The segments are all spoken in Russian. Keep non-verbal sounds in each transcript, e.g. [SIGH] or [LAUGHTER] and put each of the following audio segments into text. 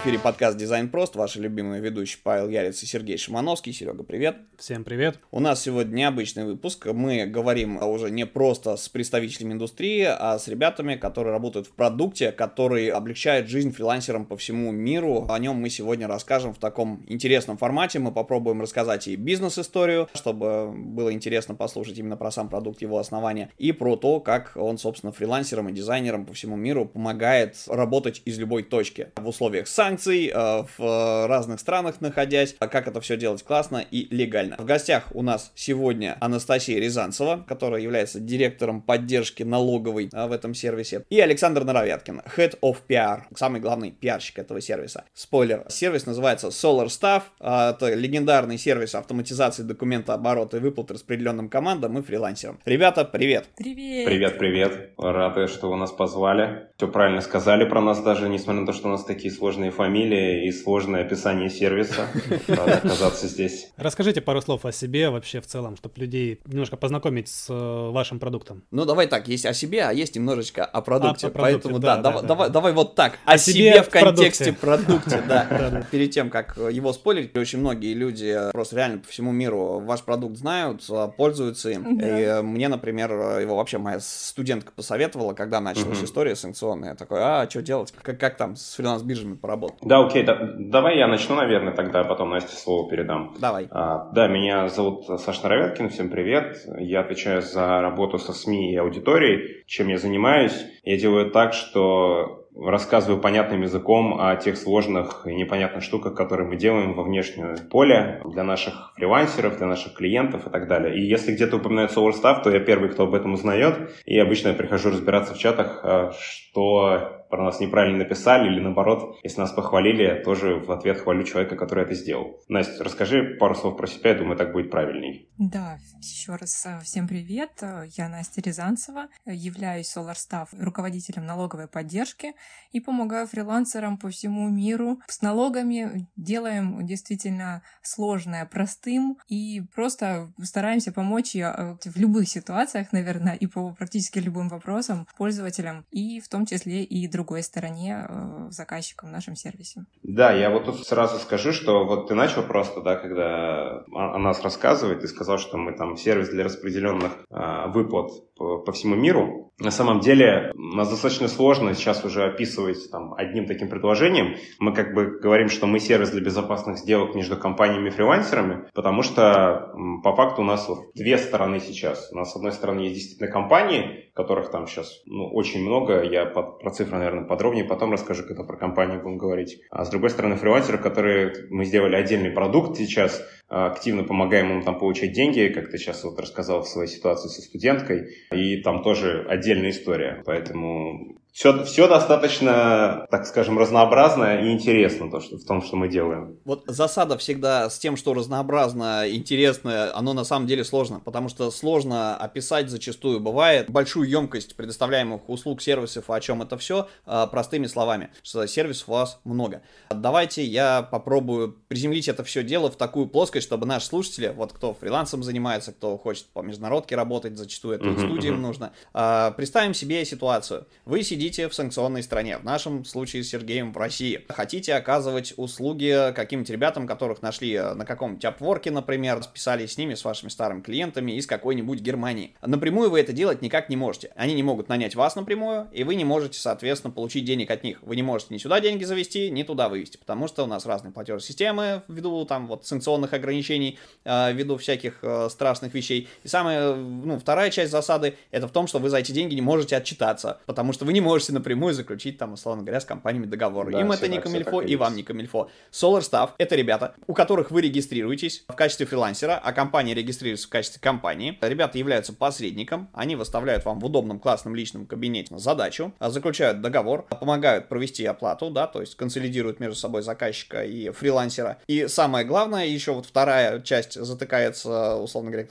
В эфире подкаст «Дизайн прост». Ваши любимые ведущие Павел Ярец и Сергей Шимановский. Серега, привет! Всем привет! У нас сегодня необычный выпуск. Мы говорим уже не просто с представителями индустрии, а с ребятами, которые работают в продукте, который облегчает жизнь фрилансерам по всему миру. О нем мы сегодня расскажем в таком интересном формате. Мы попробуем рассказать и бизнес-историю, чтобы было интересно послушать именно про сам продукт, его основания, и про то, как он, собственно, фрилансерам и дизайнерам по всему миру помогает работать из любой точки условиях санкций, э, в разных странах находясь, а как это все делать классно и легально. В гостях у нас сегодня Анастасия Рязанцева, которая является директором поддержки налоговой э, в этом сервисе, и Александр Наровяткин, Head of PR, самый главный пиарщик этого сервиса. Спойлер, сервис называется Solar Staff, э, это легендарный сервис автоматизации документа оборота и выплат распределенным командам и фрилансерам. Ребята, привет! Привет! Привет, привет! Рады, что вы нас позвали. Все правильно сказали про нас даже, несмотря на то, что у нас такие такие сложные фамилии и сложное описание сервиса. [LAUGHS] Надо оказаться здесь. Расскажите пару слов о себе вообще в целом, чтобы людей немножко познакомить с э, вашим продуктом. Ну, давай так, есть о себе, а есть немножечко о продукте. А, о продукте Поэтому, да, да, давай, да, давай, да. давай вот так, о, о себе, себе в контексте продукте, [LAUGHS] да. Да. Перед тем, как его спойлерить, очень многие люди просто реально по всему миру ваш продукт знают, пользуются им. И э, мне, например, его вообще моя студентка посоветовала, когда началась история санкционная. Я такой, а, что делать? Как, как там с фриланс-биржами поработать? Да, окей, да- давай я начну, наверное, тогда, а потом Насте слово передам. Давай. А, Да, меня зовут Саша Наровяткин, всем привет. Я отвечаю за работу со СМИ и аудиторией. Чем я занимаюсь? Я делаю так, что рассказываю понятным языком о тех сложных и непонятных штуках, которые мы делаем во внешнее поле для наших фрилансеров, для наших клиентов и так далее. И если где-то упоминают Solar Staff, то я первый, кто об этом узнает. И обычно я прихожу разбираться в чатах, а, что про нас неправильно написали, или наоборот, если нас похвалили, я тоже в ответ хвалю человека, который это сделал. Настя, расскажи пару слов про себя, я думаю, так будет правильней. Да, еще раз э, всем привет. Э, Я Настя Рязанцева, э, являюсь Solar Staff руководителем налоговой поддержки и помогаю фрилансерам по всему миру с налогами. Делаем действительно сложное простым и просто стараемся помочь в любых ситуациях, наверное, и по практически любым вопросам пользователям, и в том числе и другой стороне, э, заказчикам в нашем сервисе. Да, я вот тут сразу скажу, что вот ты начал просто, да, когда о, о нас рассказывать, ты сказал, что мы там сервис для распределенных а, выплат по всему миру. На самом деле, нас достаточно сложно сейчас уже описывать там одним таким предложением. Мы как бы говорим, что мы сервис для безопасных сделок между компаниями и фрилансерами, потому что по факту у нас вот две стороны сейчас. У нас, с одной стороны, есть действительно компании, которых там сейчас ну, очень много. Я по- про цифры, наверное, подробнее потом расскажу, когда про компании будем говорить. А с другой стороны, фрилансеры, которые мы сделали отдельный продукт сейчас, активно помогаем им там получать деньги, как ты сейчас вот рассказал в своей ситуации со студенткой, и там тоже отдельная история. Поэтому все, все достаточно, так скажем, разнообразно и интересно то, что, в том, что мы делаем. Вот засада всегда с тем, что разнообразно, интересно, оно на самом деле сложно, потому что сложно описать зачастую бывает большую емкость предоставляемых услуг, сервисов, о чем это все, простыми словами, что сервисов у вас много. Давайте я попробую приземлить это все дело в такую плоскость, чтобы наши слушатели, вот кто фрилансом занимается, кто хочет по международке работать, зачастую это Мгм, студиям мгм. нужно, а, представим себе ситуацию. Вы сидите в санкционной стране, в нашем случае с Сергеем в России. Хотите оказывать услуги каким-нибудь ребятам, которых нашли э, на каком-нибудь апворке, например, списались с ними, с вашими старыми клиентами из какой-нибудь Германии. Напрямую вы это делать никак не можете. Они не могут нанять вас напрямую, и вы не можете, соответственно, получить денег от них. Вы не можете ни сюда деньги завести, ни туда вывести, потому что у нас разные платежные системы ввиду там вот санкционных ограничений, э, ввиду всяких э, страшных вещей. И самая, ну, вторая часть засады, это в том, что вы за эти деньги не можете отчитаться, потому что вы не можете напрямую заключить там, условно говоря, с компаниями договор. Да, Им это не камильфо, и вам не камильфо. Solar Staff — это ребята, у которых вы регистрируетесь в качестве фрилансера, а компания регистрируется в качестве компании. Ребята являются посредником, они выставляют вам в удобном классном личном кабинете задачу, а, заключают договор, помогают провести оплату, да, то есть консолидируют между собой заказчика и фрилансера. И самое главное, еще вот вторая часть затыкается, условно говоря,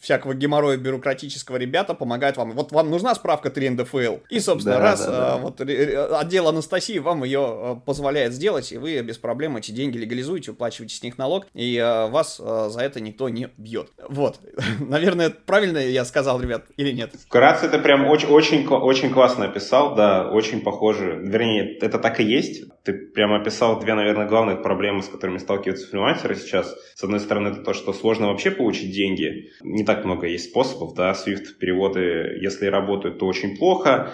всякого геморроя бюрократического ребята помогают вам. Вот вам нужна справка 3 НДФЛ. И, собственно, Да, раз раз да, да. вот отдел Анастасии вам ее позволяет сделать, и вы без проблем эти деньги легализуете, уплачиваете с них налог, и вас за это никто не бьет. Вот. [LAUGHS] Наверное, правильно я сказал, ребят, или нет? Вкратце это прям очень, очень, очень классно описал, да, очень похоже. Вернее, это так и есть. Ты прямо описал две, наверное, главных проблемы, с которыми сталкиваются фрилансеры сейчас. С одной стороны, это то, что сложно вообще получить деньги. Не так много есть способов, да, Swift переводы, если работают, то очень плохо.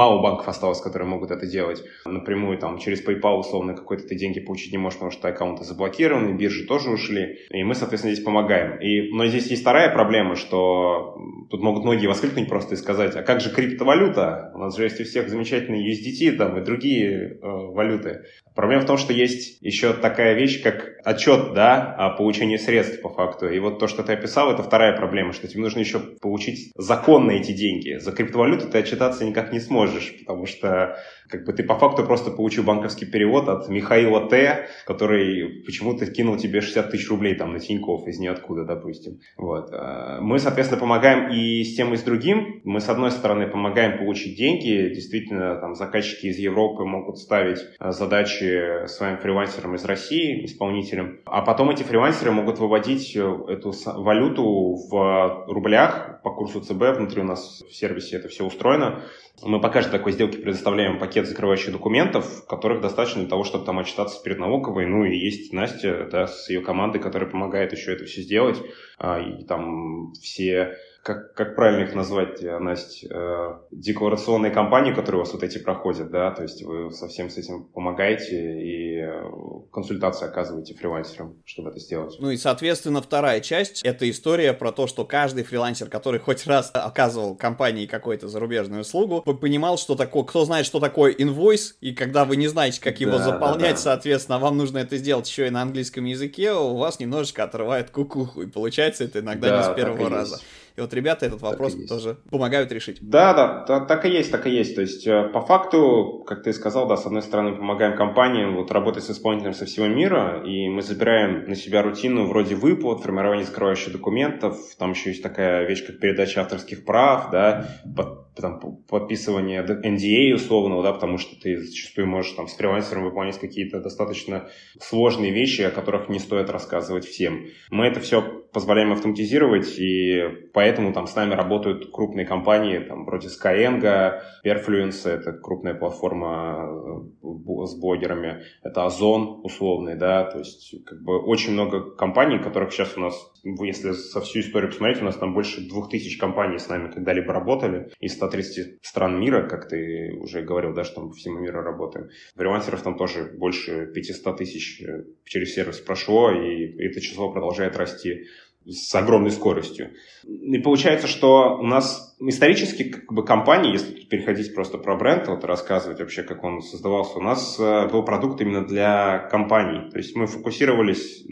Мало банков осталось, которые могут это делать. Напрямую там через PayPal условно какой-то ты деньги получить не можешь, потому что аккаунты заблокированы, биржи тоже ушли. И мы, соответственно, здесь помогаем. И, но здесь есть вторая проблема, что тут могут многие воскликнуть просто и сказать, а как же криптовалюта? У нас же есть у всех замечательные USDT там, и другие э, валюты. Проблема в том, что есть еще такая вещь, как отчет, да, о получении средств по факту. И вот то, что ты описал, это вторая проблема, что тебе нужно еще получить законно эти деньги. За криптовалюту ты отчитаться никак не сможешь, потому что как бы ты по факту просто получил банковский перевод от Михаила Т, который почему-то кинул тебе 60 тысяч рублей там на Тинькофф из ниоткуда, допустим. Вот. А, мы, соответственно, помогаем и с тем, и с другим. Мы, с одной стороны, помогаем получить деньги. Действительно, там заказчики из Европы могут ставить а, задачи своим фрилансерам из России, исполнителям. А потом эти фрилансеры могут выводить э, эту валюту в рублях по курсу ЦБ. Внутри у нас в сервисе это все устроено. Мы по каждой такой сделке предоставляем пакет закрывающих документов, которых достаточно для того, чтобы там отчитаться перед налоговой. Ну и есть Настя да, с ее командой, которая помогает еще это все сделать. А, и там все как, как правильно их назвать, э, Настя, э, декларационные кампании, которые у вас вот эти проходят, да, то есть вы совсем с этим помогаете и э, консультации оказываете фрилансерам, чтобы это сделать. Ну и, соответственно, вторая часть — это история про то, что каждый фрилансер, который хоть раз оказывал компании какую-то зарубежную услугу, понимал, что такое, кто знает, что такое инвойс, и когда вы не знаете, как его да, заполнять, да, да. соответственно, вам нужно это сделать еще и на английском языке, у вас немножечко отрывает кукуху, и получается это иногда да, не с первого раза. Есть. И вот ребята этот вопрос тоже помогают решить. Да, да, да, так и есть, так и есть. То есть, э, по факту, как ты сказал, да, с одной стороны, помогаем компаниям вот, работать с исполнителем со всего мира, и мы забираем на себя рутину вроде выплат, формирования закрывающих документов, там еще есть такая вещь, как передача авторских прав, да, под, там, подписывание NDA условного, да, потому что ты зачастую можешь там с фрилансером выполнять какие-то достаточно сложные вещи, о которых не стоит рассказывать всем. Мы это все позволяем автоматизировать, и поэтому там с нами работают крупные компании, там вроде Skyeng, Perfluence, это крупная платформа э, с блогерами, это Озон условный, да, то есть как бы очень много компаний, которых сейчас у нас, если со всю историю посмотреть, у нас там больше двух тысяч компаний с нами когда-либо работали из 130 стран мира, как ты уже говорил, да, что мы по всему миру работаем. Фрилансеров там тоже больше 500 тысяч э, через сервис прошло, и это число продолжает расти с огромной скоростью. И получается, что у нас исторически как бы компании, если переходить просто про бренд, вот рассказывать вообще, как он создавался, у нас э, был продукт именно для компаний. То есть мы фокусировались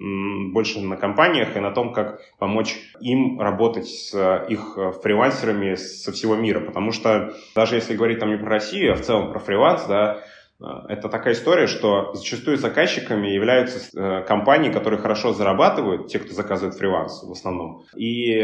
больше на компаниях и на том, как помочь им работать с их фрилансерами со всего мира. Потому что даже если говорить там не про Россию, а в целом про фриланс, да, это такая история, что зачастую заказчиками являются э, компании, которые хорошо зарабатывают, те, кто заказывает фриланс в основном. И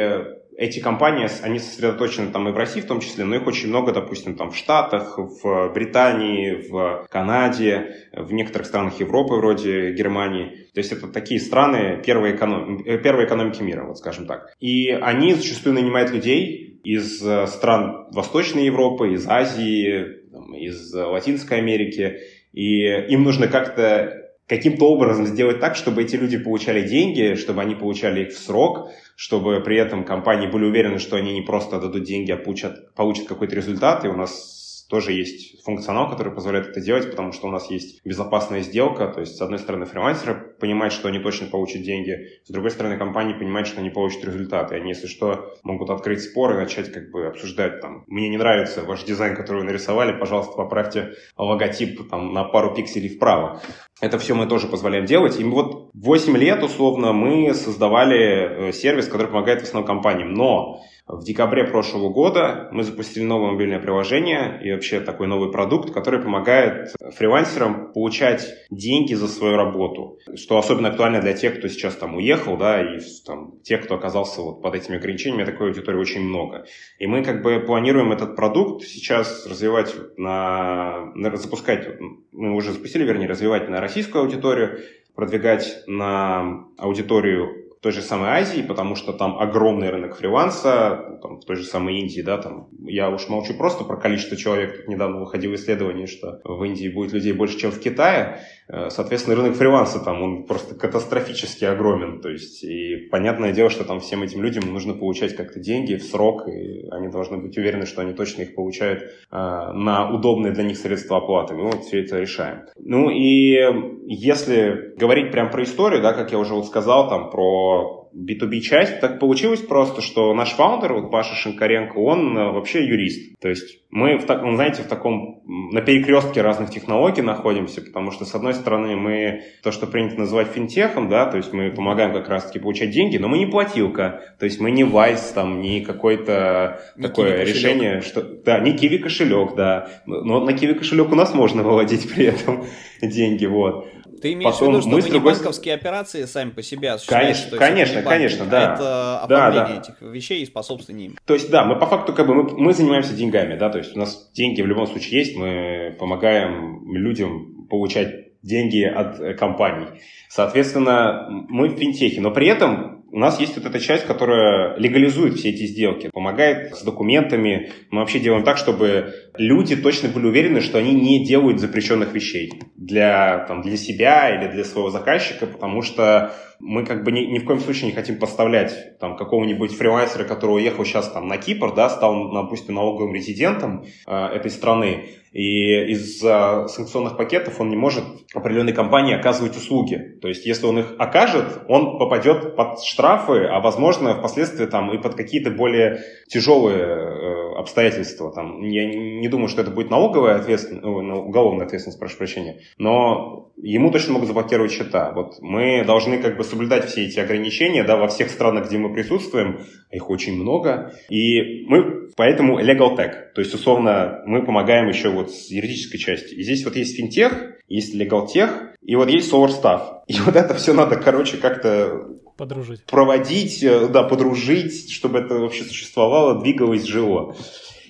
эти компании, они сосредоточены там и в России в том числе, но их очень много, допустим, там в Штатах, в Британии, в Канаде, в некоторых странах Европы, вроде Германии. То есть это такие страны первой, эконом... Э, первой экономики мира, вот скажем так. И они зачастую нанимают людей из э, стран Восточной Европы, из Азии, из Латинской Америки, и им нужно как-то каким-то образом сделать так, чтобы эти люди получали деньги, чтобы они получали их в срок, чтобы при этом компании были уверены, что они не просто дадут деньги, а получат, получат какой-то результат. И у нас тоже есть функционал, который позволяет это делать, потому что у нас есть безопасная сделка. То есть, с одной стороны, фрилансеры понимают, что они точно получат деньги, с другой стороны, компании понимают, что они получат результаты. Они, если что, могут открыть спор и начать как бы обсуждать там, мне не нравится ваш дизайн, который вы нарисовали, пожалуйста, поправьте логотип там на пару пикселей вправо. Это все мы тоже позволяем делать. И вот 8 лет, условно, мы создавали э, сервис, который помогает в основном компаниям. Но В декабре прошлого года мы запустили новое мобильное приложение и вообще такой новый продукт, который помогает фрилансерам получать деньги за свою работу, что особенно актуально для тех, кто сейчас там уехал, да, и там, тех, кто оказался вот под этими ограничениями, такой аудитории очень много. И мы как бы планируем этот продукт сейчас развивать на, на запускать, мы уже запустили, вернее, развивать на российскую аудиторию, продвигать на аудиторию той же самой Азии, потому что там огромный рынок фриланса, там, в той же самой Индии, да, там, я уж молчу просто про количество человек, тут недавно выходило исследование, что в Индии будет людей больше, чем в Китае, э, соответственно, рынок фриланса там, он просто катастрофически огромен, то есть, и понятное дело, что там всем этим людям нужно получать как-то деньги в срок, и они должны быть уверены, что они точно их получают э, на удобные для них средства оплаты, мы вот все это решаем. Ну и если говорить прям про историю, да, как я уже вот сказал, там, про B2B часть, так получилось просто, что наш фаундер, вот Паша Шинкаренко, он э, вообще юрист. То есть мы, в, ну, знаете, в таком, на перекрестке разных технологий находимся, потому что, с одной стороны, мы то, что принято называть финтехом, да, то есть мы помогаем как раз-таки получать деньги, но мы не платилка, то есть мы не Вайс, там, не какое-то такое решение, что, да, не Киви кошелек, да, но на Киви кошелек у нас можно выводить при этом [LAUGHS] деньги, вот. Ты имеешь Потом в виду, что мы не другой... банковские операции сами по себе осуществляют? Конечно, конечно, банки, конечно, да. А это оформление да, да. этих вещей и способствование им. То есть, да, мы по факту как бы мы, мы занимаемся деньгами, да, то есть у нас деньги в любом случае есть, мы помогаем людям получать деньги от э, компаний. Соответственно, мы в финтехе, но при этом у нас есть вот эта часть, которая легализует все эти сделки, помогает с документами. Мы вообще делаем так, чтобы люди точно были уверены, что они не делают запрещенных вещей для, там, для себя или для своего заказчика, потому что мы как бы ни, ни в коем случае не хотим поставлять там какого-нибудь фрилансера, который уехал сейчас там на Кипр, да, стал, допустим, налоговым резидентом э, этой страны, и из-за санкционных пакетов он не может определенной компании оказывать услуги. То есть, если он их окажет, он попадет под штрафы, а возможно, впоследствии там и под какие-то более тяжелые э, обстоятельства. Там, я не думаю, что это будет налоговая ответственность, уголовная ответственность, прошу прощения, но ему точно могут заблокировать счета. Вот мы должны как бы соблюдать все эти ограничения, да, во всех странах, где мы присутствуем, их очень много, и мы поэтому legal tech, то есть, условно, мы помогаем еще вот с юридической части. И здесь вот есть финтех, есть legal tech, и вот есть solar staff. И вот это все надо, короче, как-то подружить. проводить, э, да, подружить, чтобы это вообще существовало, двигалось, жило.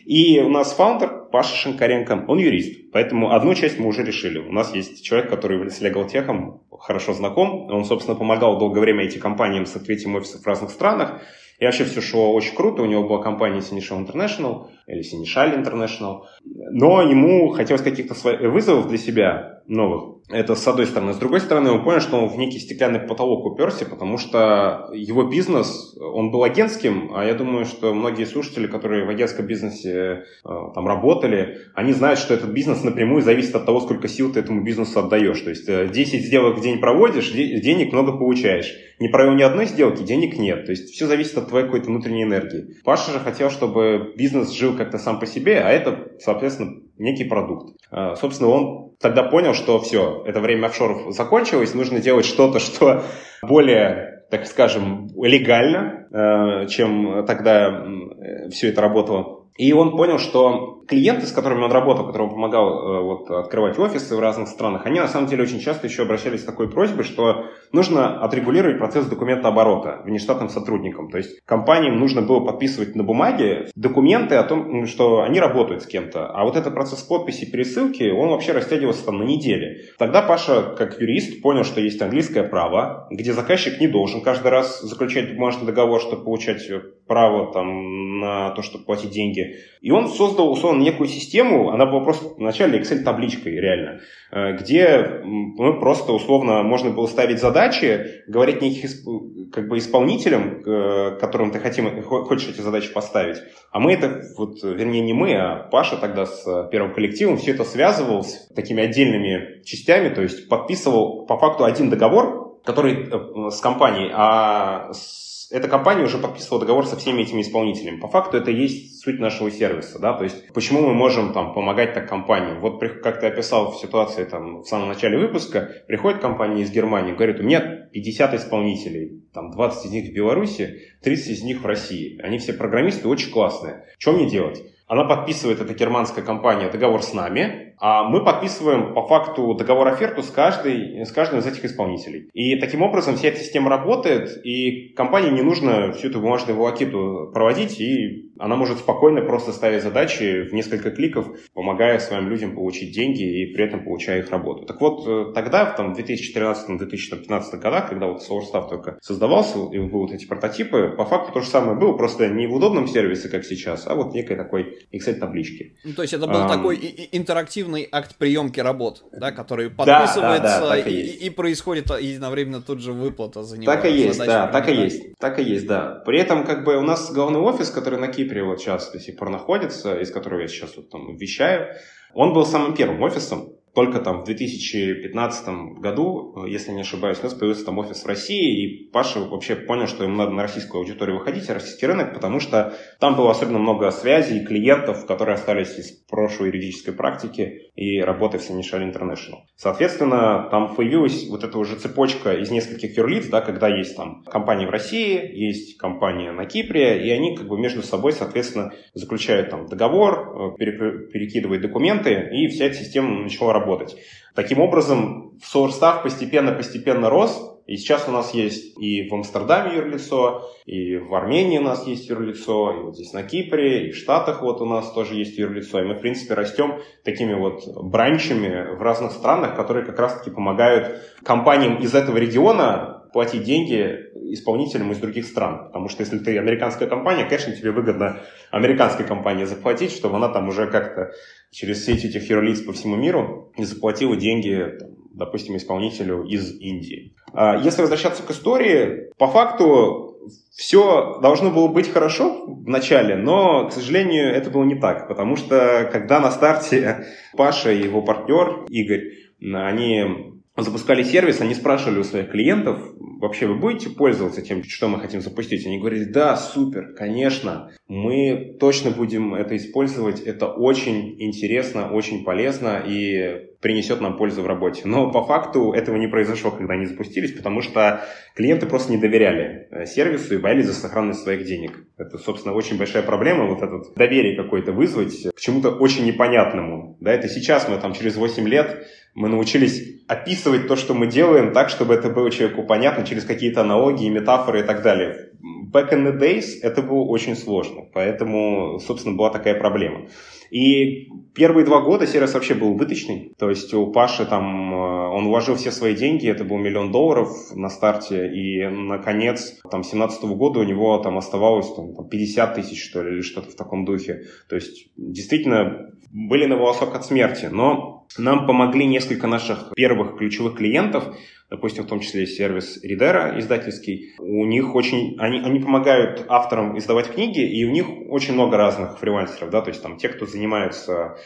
И у нас фаундер Паша Шинкаренко, он юрист, поэтому одну часть мы уже решили. У нас есть человек, который с легалтехом хорошо знаком, он, собственно, помогал долгое время этим компаниям с открытием офисов в разных странах, и вообще все шло очень круто. У него была компания Seneschal International или Seneschal International. Но ему хотелось каких-то вызовов для себя новых. Это с одной стороны. С другой стороны, он понял, что он в некий стеклянный потолок уперся, потому что его бизнес, он был агентским, а я думаю, что многие слушатели, которые в агентском бизнесе э, там работали, они знают, что этот бизнес напрямую зависит от того, сколько сил ты этому бизнесу отдаешь. То есть 10 э, сделок в день проводишь, денег много получаешь. Не провел ни одной сделки, денег нет. То есть все зависит от твоей какой-то внутренней энергии. Паша же хотел, чтобы бизнес жил как-то сам по себе, а это, соответственно, некий продукт. А, собственно, он тогда понял, что все, это время офшоров закончилось, нужно делать что-то, что более, так скажем, легально, э, чем тогда все это работало. И он понял, что клиенты, с которыми он работал, которым он помогал э, вот, открывать офисы в разных странах, они на самом деле очень часто еще обращались с такой просьбой, что нужно отрегулировать процесс документооборота внештатным сотрудникам. То есть компаниям нужно было подписывать на бумаге документы о том, что они работают с кем-то. А вот этот процесс подписи, пересылки, он вообще растягивался там на недели. Тогда Паша, как юрист, понял, что есть английское право, где заказчик не должен каждый раз заключать бумажный договор, чтобы получать право там, на то, чтобы платить деньги. И он создал, условно, некую систему, она была просто вначале Excel-табличкой, реально, э, где мы просто, условно, можно было ставить задачи, говорить неких как бы исполнителям, э, которым ты хотим, хочешь эти задачи поставить. А мы это, вот, вернее, не мы, а Паша тогда с первым коллективом все это связывал с такими отдельными частями, то есть подписывал по факту один договор, который э, с компанией, а эта компания уже подписывала договор со всеми этими исполнителями. По факту это есть суть нашего сервиса, да, то есть почему мы можем там помогать так компании. Вот как ты описал в ситуации там в самом начале выпуска, приходит компания из Германии, говорит, у меня 50 исполнителей, там 20 из них в Беларуси, 30 из них в России. Они все программисты очень классные. Что мне делать? Она подписывает, эта германская компания, договор с нами, а мы подписываем по факту договор-оферту с, каждой, с каждым из этих исполнителей. И таким образом вся эта система работает, и компании не нужно всю эту бумажную волокиту проводить, и она может спокойно просто ставить задачи в несколько кликов, помогая своим людям получить деньги и при этом получая их работу. Так вот, э, тогда, в 2013-2015 годах, когда вот SourceStaff только создавался, и были вот эти прототипы, по факту то же самое было, просто не в удобном сервисе, как сейчас, а вот некой такой Excel-таблички. Ну, то есть это был а, такой интерактивный акт приемки работ, да, который подписывается да, да, да, и, и, и происходит единовременно тут же выплата за него. Так и есть, да, так и есть, так и есть, да. При этом как бы у нас главный офис, который на Кипре вот сейчас до сих пор находится, из которого я сейчас вот там вещаю, он был самым первым офисом, только там в 2015 году, если не ошибаюсь, у нас появился там офис в России, и Паша вообще понял, что ему надо на российскую аудиторию выходить, а российский рынок, потому что там было особенно много связей, клиентов, которые остались из прошлой юридической практики и работы в Seneschal International. Соответственно, там появилась вот эта уже цепочка из нескольких юрлиц, да, когда есть там компании в России, есть компания на Кипре, и они как бы между собой, соответственно, заключают там договор, э, перекидывают документы, и вся эта система начала работать работать. Таким образом, SourceStaff постепенно-постепенно рос, и сейчас у нас есть и в Амстердаме юрлицо, и в Армении у нас есть юрлицо, и вот здесь на Кипре, и в Штатах вот у нас тоже есть юрлицо. И мы, в принципе, растем такими вот бранчами в разных странах, которые как раз-таки помогают компаниям из этого региона платить деньги исполнителям из других стран. Потому что если ты американская компания, конечно, тебе выгодно американской компании заплатить, чтобы она там уже как-то через сеть этих юрлиц по всему миру заплатила деньги, допустим, исполнителю из Индии. А если возвращаться к истории, по факту все должно было быть хорошо в начале, но, к сожалению, это было не так, потому что когда на старте [LAUGHS] Паша и его партнер Игорь, они запускали сервис, они спрашивали у своих клиентов, вообще вы будете пользоваться тем, что мы хотим запустить? Они говорили, да, супер, конечно, мы точно будем это использовать, это очень интересно, очень полезно и принесет нам пользу в работе. Но по факту этого не произошло, когда они запустились, потому что клиенты просто не доверяли э, сервису и боялись за сохранность своих денег. Это, собственно, очень большая проблема, вот это доверие какое-то вызвать к чему-то очень непонятному. Да, это сейчас мы там через 8 лет мы научились описывать то, что мы делаем, так, чтобы это было человеку понятно через какие-то аналогии, метафоры и так далее. Back in the days это было очень сложно, поэтому, собственно, была такая проблема. И первые два года сервис вообще был убыточный, то есть у Паши там, э, он вложил все свои деньги, это был миллион долларов на старте, и, наконец, там, 17 года у него там оставалось там, 50 тысяч, что ли, или что-то в таком духе. То есть, действительно, были на волосок от смерти, но нам помогли несколько наших первых ключевых клиентов, допустим, в том числе сервис Ридера издательский. У них очень, они, они помогают авторам издавать книги, и у них очень много разных фрилансеров, да, то есть там те, кто занимаются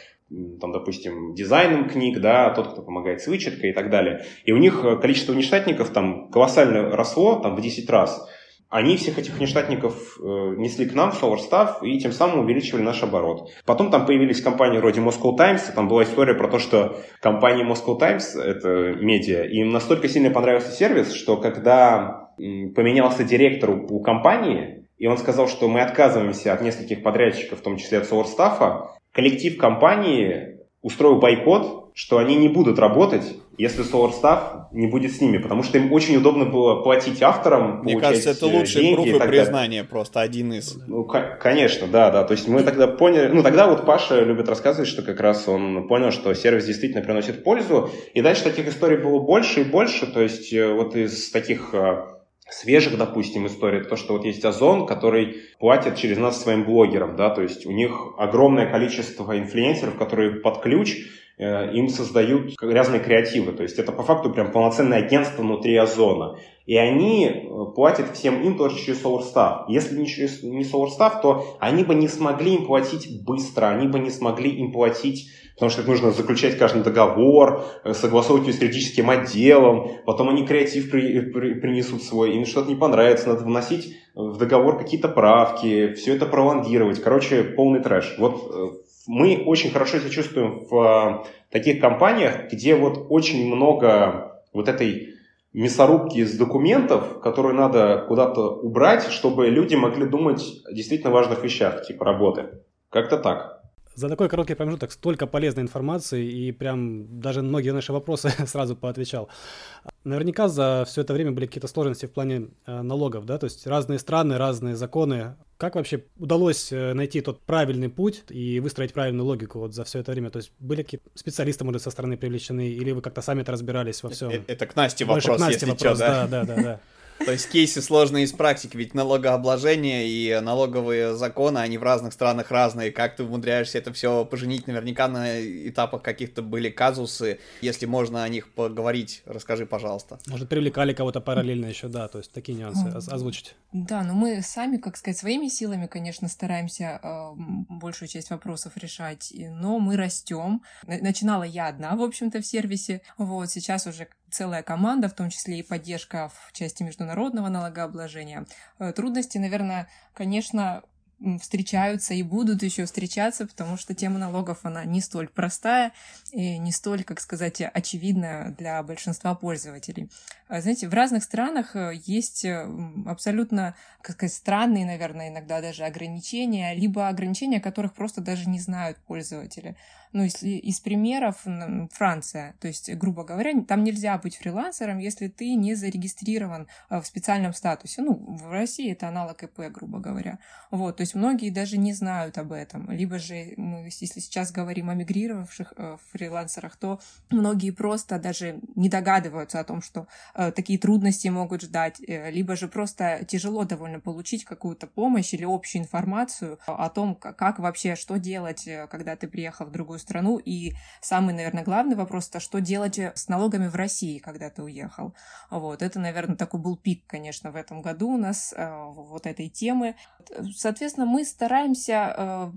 там, допустим, дизайном книг, да, тот, кто помогает с вычеткой и так далее. И у них количество внештатников там колоссально росло, там, в 10 раз они всех этих внештатников э, несли к нам в SolarStaff и тем самым увеличивали наш оборот. Потом там появились компании вроде Moscow Times, там была история про то, что компания Moscow Times, это медиа, им настолько сильно понравился сервис, что когда поменялся директор у компании, и он сказал, что мы отказываемся от нескольких подрядчиков, в том числе от SolarStaff, коллектив компании устроил бойкот, что они не будут работать если SolarStaff не будет с ними, потому что им очень удобно было платить авторам, Мне кажется, это лучший пруф и признание, просто один из. Ну, конечно, да, да. То есть мы тогда поняли, ну тогда вот Паша любит рассказывать, что как раз он понял, что сервис действительно приносит пользу, и дальше таких историй было больше и больше, то есть э, вот из таких э, свежих, допустим, историй, то, что вот есть Озон, который платит через нас своим блогерам, да, то есть у них огромное количество инфлюенсеров, которые под ключ э, им создают разные креативы. То есть это по факту прям полноценное агентство внутри Озона. И они э, платят всем им тоже через SolarStaff. Если не через не SolarStaff, то они бы не смогли им платить быстро, они бы не смогли им платить потому что это нужно заключать каждый договор, э, согласовывать его с юридическим отделом, потом они креатив при, при, принесут свой, им что-то не понравится, надо вносить в договор какие-то правки, все это пролонгировать. Короче, полный трэш. Вот э, мы очень хорошо себя чувствуем в таких компаниях, где вот очень много вот этой мясорубки из документов, которые надо куда-то убрать, чтобы люди могли думать о действительно важных вещах, типа работы. Как-то так. За такой короткий промежуток столько полезной информации и прям даже многие наши вопросы [LAUGHS] сразу поотвечал. Наверняка за все это время были какие-то сложности в плане э, налогов, да, то есть разные страны, разные законы. Как вообще удалось э, найти тот правильный путь и выстроить правильную логику вот за все это время? То есть были какие-то специалисты, может, со стороны привлечены, или вы как-то сами это разбирались во всем? Это, это к Насте вопрос, Больше к Насте если вопрос, что, да? Да, да, да, да. [LAUGHS] То есть кейсы сложные из практики, ведь налогообложение и налоговые законы, они в разных странах разные. Как ты умудряешься это все поженить? Наверняка на этапах каких-то были казусы. Если можно о них поговорить, расскажи, пожалуйста. Может, привлекали кого-то параллельно еще, да, то есть такие нюансы озвучить. Да, но мы сами, как сказать, своими силами, конечно, стараемся э, большую часть вопросов решать, но мы растем. Начинала я одна, в общем-то, в сервисе. Вот сейчас уже целая команда, в том числе и поддержка в части международного налогообложения. Э, трудности, наверное, конечно, встречаются и будут еще встречаться, потому что тема налогов, она не столь простая и не столь, как сказать, очевидная для большинства пользователей. А, знаете, в разных странах э, есть э, абсолютно, как сказать, странные, наверное, иногда даже ограничения, либо ограничения, которых просто даже не знают пользователи. Ну, если из примеров Франция, то есть, грубо говоря, там нельзя быть фрилансером, если ты не зарегистрирован э, в специальном статусе. Ну, в России это аналог ИП, грубо говоря. Вот, то есть многие даже не знают об этом. Либо же, мы, если сейчас говорим о мигрировавших фрилансерах, то многие просто даже не догадываются о том, что Э, такие трудности могут ждать, э, либо же просто тяжело довольно получить какую-то помощь или общую информацию о том, как вообще, что делать, э, когда ты приехал в другую страну. И самый, наверное, главный вопрос, это что делать с налогами в России, когда ты уехал. Вот, это, наверное, такой был пик, конечно, в этом году у нас вот этой темы. Соответственно, мы стараемся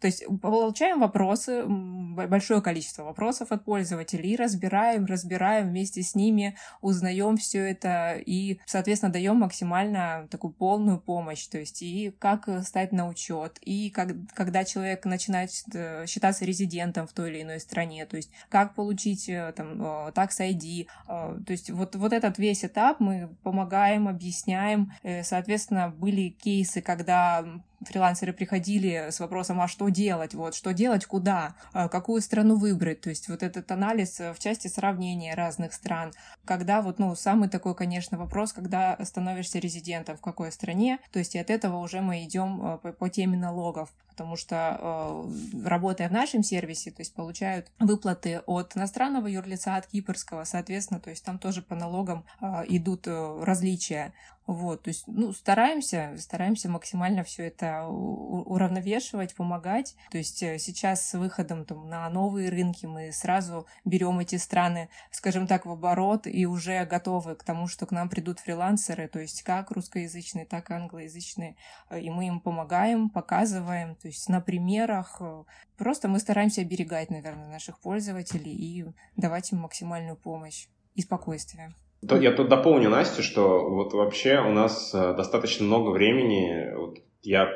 то есть получаем вопросы, большое количество вопросов от пользователей, разбираем, разбираем вместе с ними, узнаем все это и, соответственно, даем максимально такую полную помощь. То есть и как стать на учет, и как, когда человек начинает э, считаться резидентом в той или иной стране, то есть как получить э, там tax ID. Э, то есть вот, вот этот весь этап мы помогаем, объясняем. Соответственно, были кейсы, когда фрилансеры приходили с вопросом, а что делать, вот, что делать, куда, а, какую страну выбрать, то есть вот этот анализ э, в части сравнения разных стран, когда вот, ну, самый такой, конечно, вопрос, когда становишься резидентом в какой стране, то есть и от этого уже мы идем э, по, по теме налогов, потому что э, работая в нашем сервисе, то есть получают выплаты от иностранного юрлица, от кипрского, соответственно, то есть там тоже по налогам э, идут э, различия. Вот, то есть, ну, стараемся, стараемся максимально все это уравновешивать, помогать. То есть сейчас с выходом там, на новые рынки мы сразу берем эти страны, скажем так, в оборот и уже готовы к тому, что к нам придут фрилансеры, то есть как русскоязычные, так и англоязычные, и мы им помогаем, показываем, то есть на примерах. Э, просто мы стараемся оберегать, наверное, наших пользователей и давать им максимальную помощь и спокойствие. Я тут дополню Настю, что вот вообще у нас э, достаточно много времени. Вот я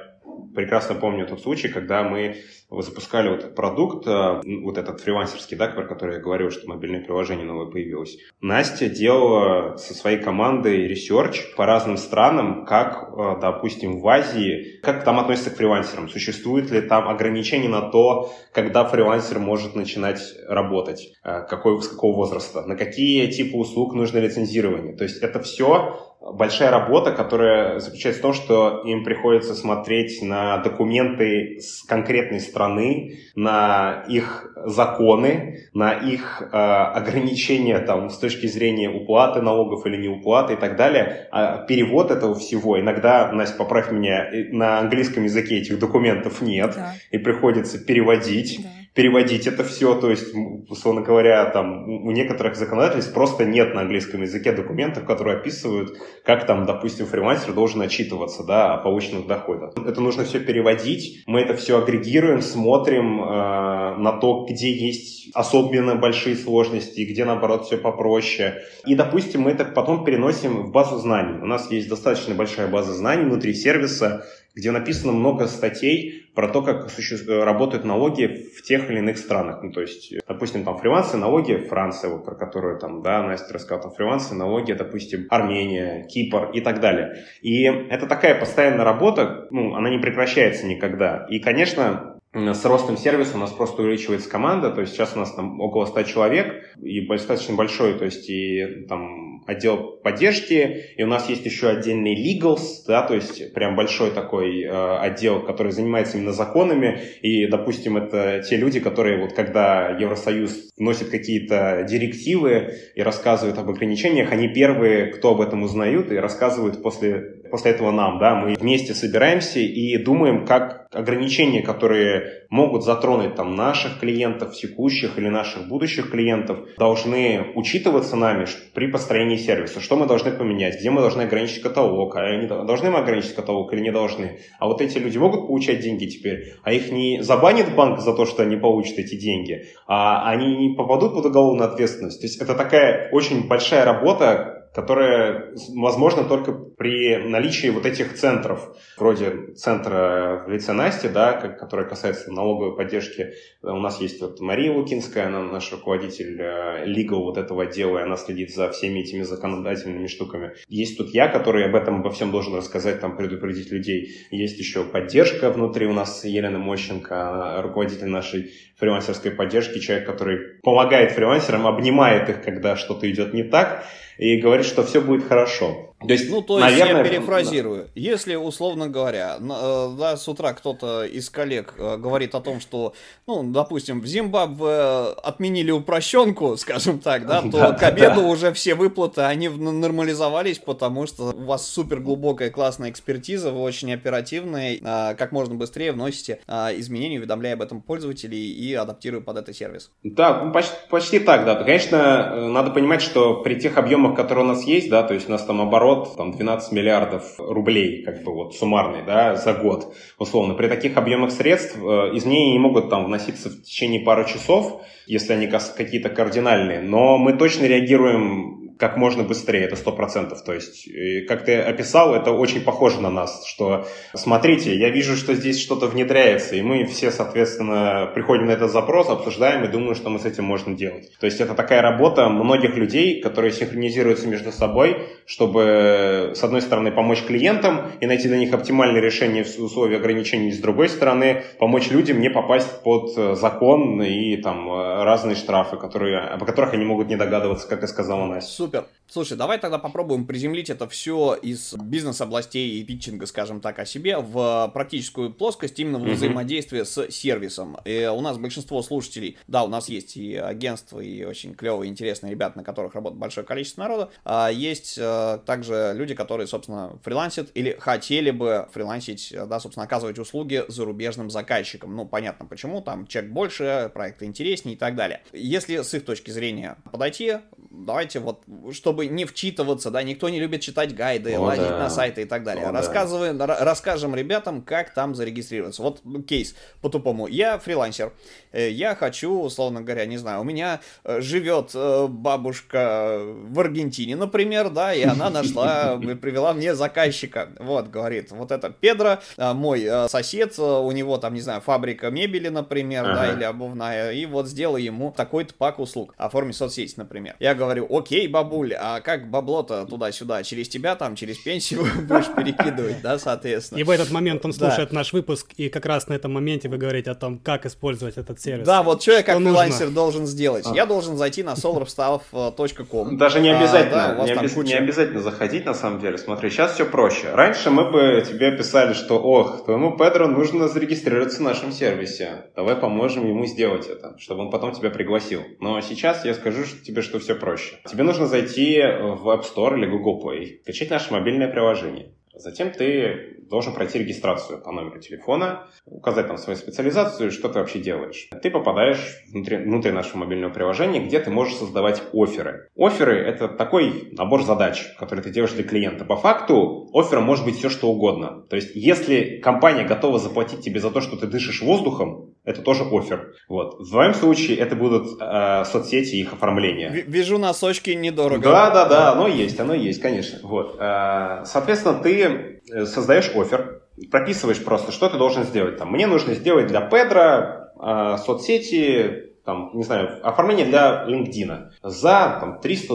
прекрасно помню тот случай, когда мы запускали вот этот продукт, э, вот этот фрилансерский, да, про который я говорил, что мобильное приложение новое появилось. Настя делала со своей командой research по разным странам, как, э, допустим, в Азии, как там относятся к фрилансерам, существует ли там ограничение на то, когда фрилансер может начинать работать, э, какой, с какого возраста, на какие типы услуг нужно лицензирование. То есть это все большая работа, которая заключается в том, что им приходится смотреть на документы с конкретной страны, на их законы, на их э, ограничения там, с точки зрения уплаты налогов или неуплаты и так далее. А перевод этого всего, иногда, Настя, поправь меня, на английском языке этих документов нет, да. и приходится переводить. Да переводить это все, то есть, условно говоря, там у некоторых законодательств просто нет на английском языке документов, которые описывают, как там, допустим, фрилансер должен отчитываться, да, о полученных доходах. Это нужно все переводить, мы это все агрегируем, смотрим э, на то, где есть особенно большие сложности, где, наоборот, все попроще. И, допустим, мы это потом переносим в базу знаний. У нас есть достаточно большая база знаний внутри сервиса, где написано много статей про то, как работают налоги в тех или иных странах. Ну, то есть, допустим, там фрилансы, налоги Франция, вот про которую там, да, Настя рассказала, там фрилансы, налоги, допустим, Армения, Кипр и так далее. И это такая постоянная работа, ну, она не прекращается никогда. И, конечно, с ростом сервиса у нас просто увеличивается команда, то есть сейчас у нас там около 100 человек, и достаточно большой, то есть и там отдел поддержки, и у нас есть еще отдельный legals, да, то есть прям большой такой э, отдел, который занимается именно законами, и, допустим, это те люди, которые вот когда Евросоюз вносит какие-то директивы и рассказывают об ограничениях, они первые, кто об этом узнают и рассказывают после после этого нам, да, мы вместе собираемся и думаем, как ограничения, которые могут затронуть там наших клиентов, текущих или наших будущих клиентов, должны учитываться нами при построении сервиса. Что мы должны поменять, где мы должны ограничить каталог, а не должны мы ограничить каталог или не должны. А вот эти люди могут получать деньги теперь, а их не забанит банк за то, что они получат эти деньги, а они не попадут под уголовную ответственность. То есть это такая очень большая работа, которая возможно только при наличии вот этих центров, вроде центра в лице Насти, да, который касается налоговой поддержки. У нас есть вот Мария Лукинская, она наш руководитель legal вот этого отдела, и она следит за всеми этими законодательными штуками. Есть тут я, который об этом обо всем должен рассказать, там, предупредить людей. Есть еще поддержка внутри у нас Елена Мощенко, руководитель нашей фрилансерской поддержки, человек, который помогает фрилансерам, обнимает их, когда что-то идет не так, и говорит, что все будет хорошо. То есть, ну, то есть наверное, я перефразирую. Да. Если, условно говоря, э, да, с утра кто-то из коллег э, говорит о том, что, ну, допустим, в Зимбабве отменили упрощенку, [LAUGHS] скажем так, да, то да, к обеду да. уже все выплаты, они нормализовались, потому что у вас супер глубокая классная экспертиза, вы очень оперативные, а, как можно быстрее вносите изменения, уведомляя об этом пользователей и адаптируя под это сервис. Да, ну, почти, почти так, да. Конечно, э, надо понимать, что при тех объемах, которые у нас есть, да, то есть у нас там оборот оборот там 12 миллиардов рублей, как бы вот суммарный, да, за год, условно. При таких объемах средств э, изменения не могут там вноситься в течение пары часов, если они какие-то кардинальные, но мы точно реагируем как можно быстрее, это сто процентов. То есть, как ты описал, это очень похоже на нас, что смотрите, я вижу, что здесь что-то внедряется, и мы все, соответственно, приходим на этот запрос, обсуждаем и думаем, что мы с этим можем делать. То есть, это такая работа многих людей, которые синхронизируются между собой, чтобы, с одной стороны, помочь клиентам и найти для них оптимальное решение в условиях ограничений, с другой стороны, помочь людям не попасть под э, закон и там э, разные штрафы, которые, о которых они могут не догадываться, как и сказала Настя. Супер. Слушай, давай тогда попробуем приземлить это все из бизнес-областей и питчинга, скажем так, о себе в практическую плоскость именно в взаимодействии с сервисом. И у нас большинство слушателей, да, у нас есть и агентства, и очень клевые, интересные ребята, на которых работает большое количество народа. А есть а, также люди, которые, собственно, фрилансят или хотели бы фрилансить, да, собственно, оказывать услуги зарубежным заказчикам. Ну, понятно почему, там чек больше, проекты интереснее и так далее. Если с их точки зрения подойти, давайте вот, чтобы не вчитываться, да, никто не любит читать гайды, О, лазить да. на сайты и так далее. О, Рассказываем, да. расскажем ребятам, как там зарегистрироваться. Вот кейс по-тупому. Я фрилансер, э, я хочу, условно говоря, не знаю, у меня э, живет э, бабушка в Аргентине, например, да, и она нашла, [LAUGHS] привела мне заказчика. Вот, говорит, вот это Педро, мой сосед, у него там, не знаю, фабрика мебели, например, ага. да, или обувная, и вот сделай ему такой-то пак услуг, оформи соцсеть, например. Я говорю, окей, бабуль, а как бабло-то туда-сюда? Через тебя там, через пенсию [LAUGHS] будешь перекидывать, да, соответственно? И в этот момент он слушает наш выпуск, и как раз на этом моменте вы говорите о том, как использовать этот сервис. Да, вот что я как фрилансер должен сделать? Я должен зайти на solarstaff.com. Даже не а, обязательно, не обязательно заходить, на самом деле. Смотри, сейчас все проще. Раньше мы бы тебе писали, что, ох, твоему Педро нужно зарегистрироваться в нашем сервисе. Давай поможем ему сделать это, чтобы он потом тебя пригласил. Но сейчас я скажу тебе, что все проще. Тебе нужно зайти в App Store или Google Play, скачать наше мобильное приложение. Затем ты должен пройти регистрацию по номеру телефона, указать там свою специализацию, что ты вообще делаешь. Ты попадаешь внутри, внутри нашего мобильного приложения, где ты можешь создавать оферы. Оферы — это такой набор задач, который ты делаешь для клиента. По факту оффером может быть все, что угодно. То есть, если компания готова заплатить тебе за то, что ты дышишь воздухом, это тоже офер. Вот. В твоем случае это будут э, соцсети и их оформление. Вижу носочки недорого. Да, да, да, оно есть, оно есть, конечно. Вот. Э, соответственно, ты э, создаешь офер, прописываешь просто, что ты должен сделать. Там, мне нужно сделать для Педра э, соцсети, там, не знаю, оформление для LinkedIn за там, 300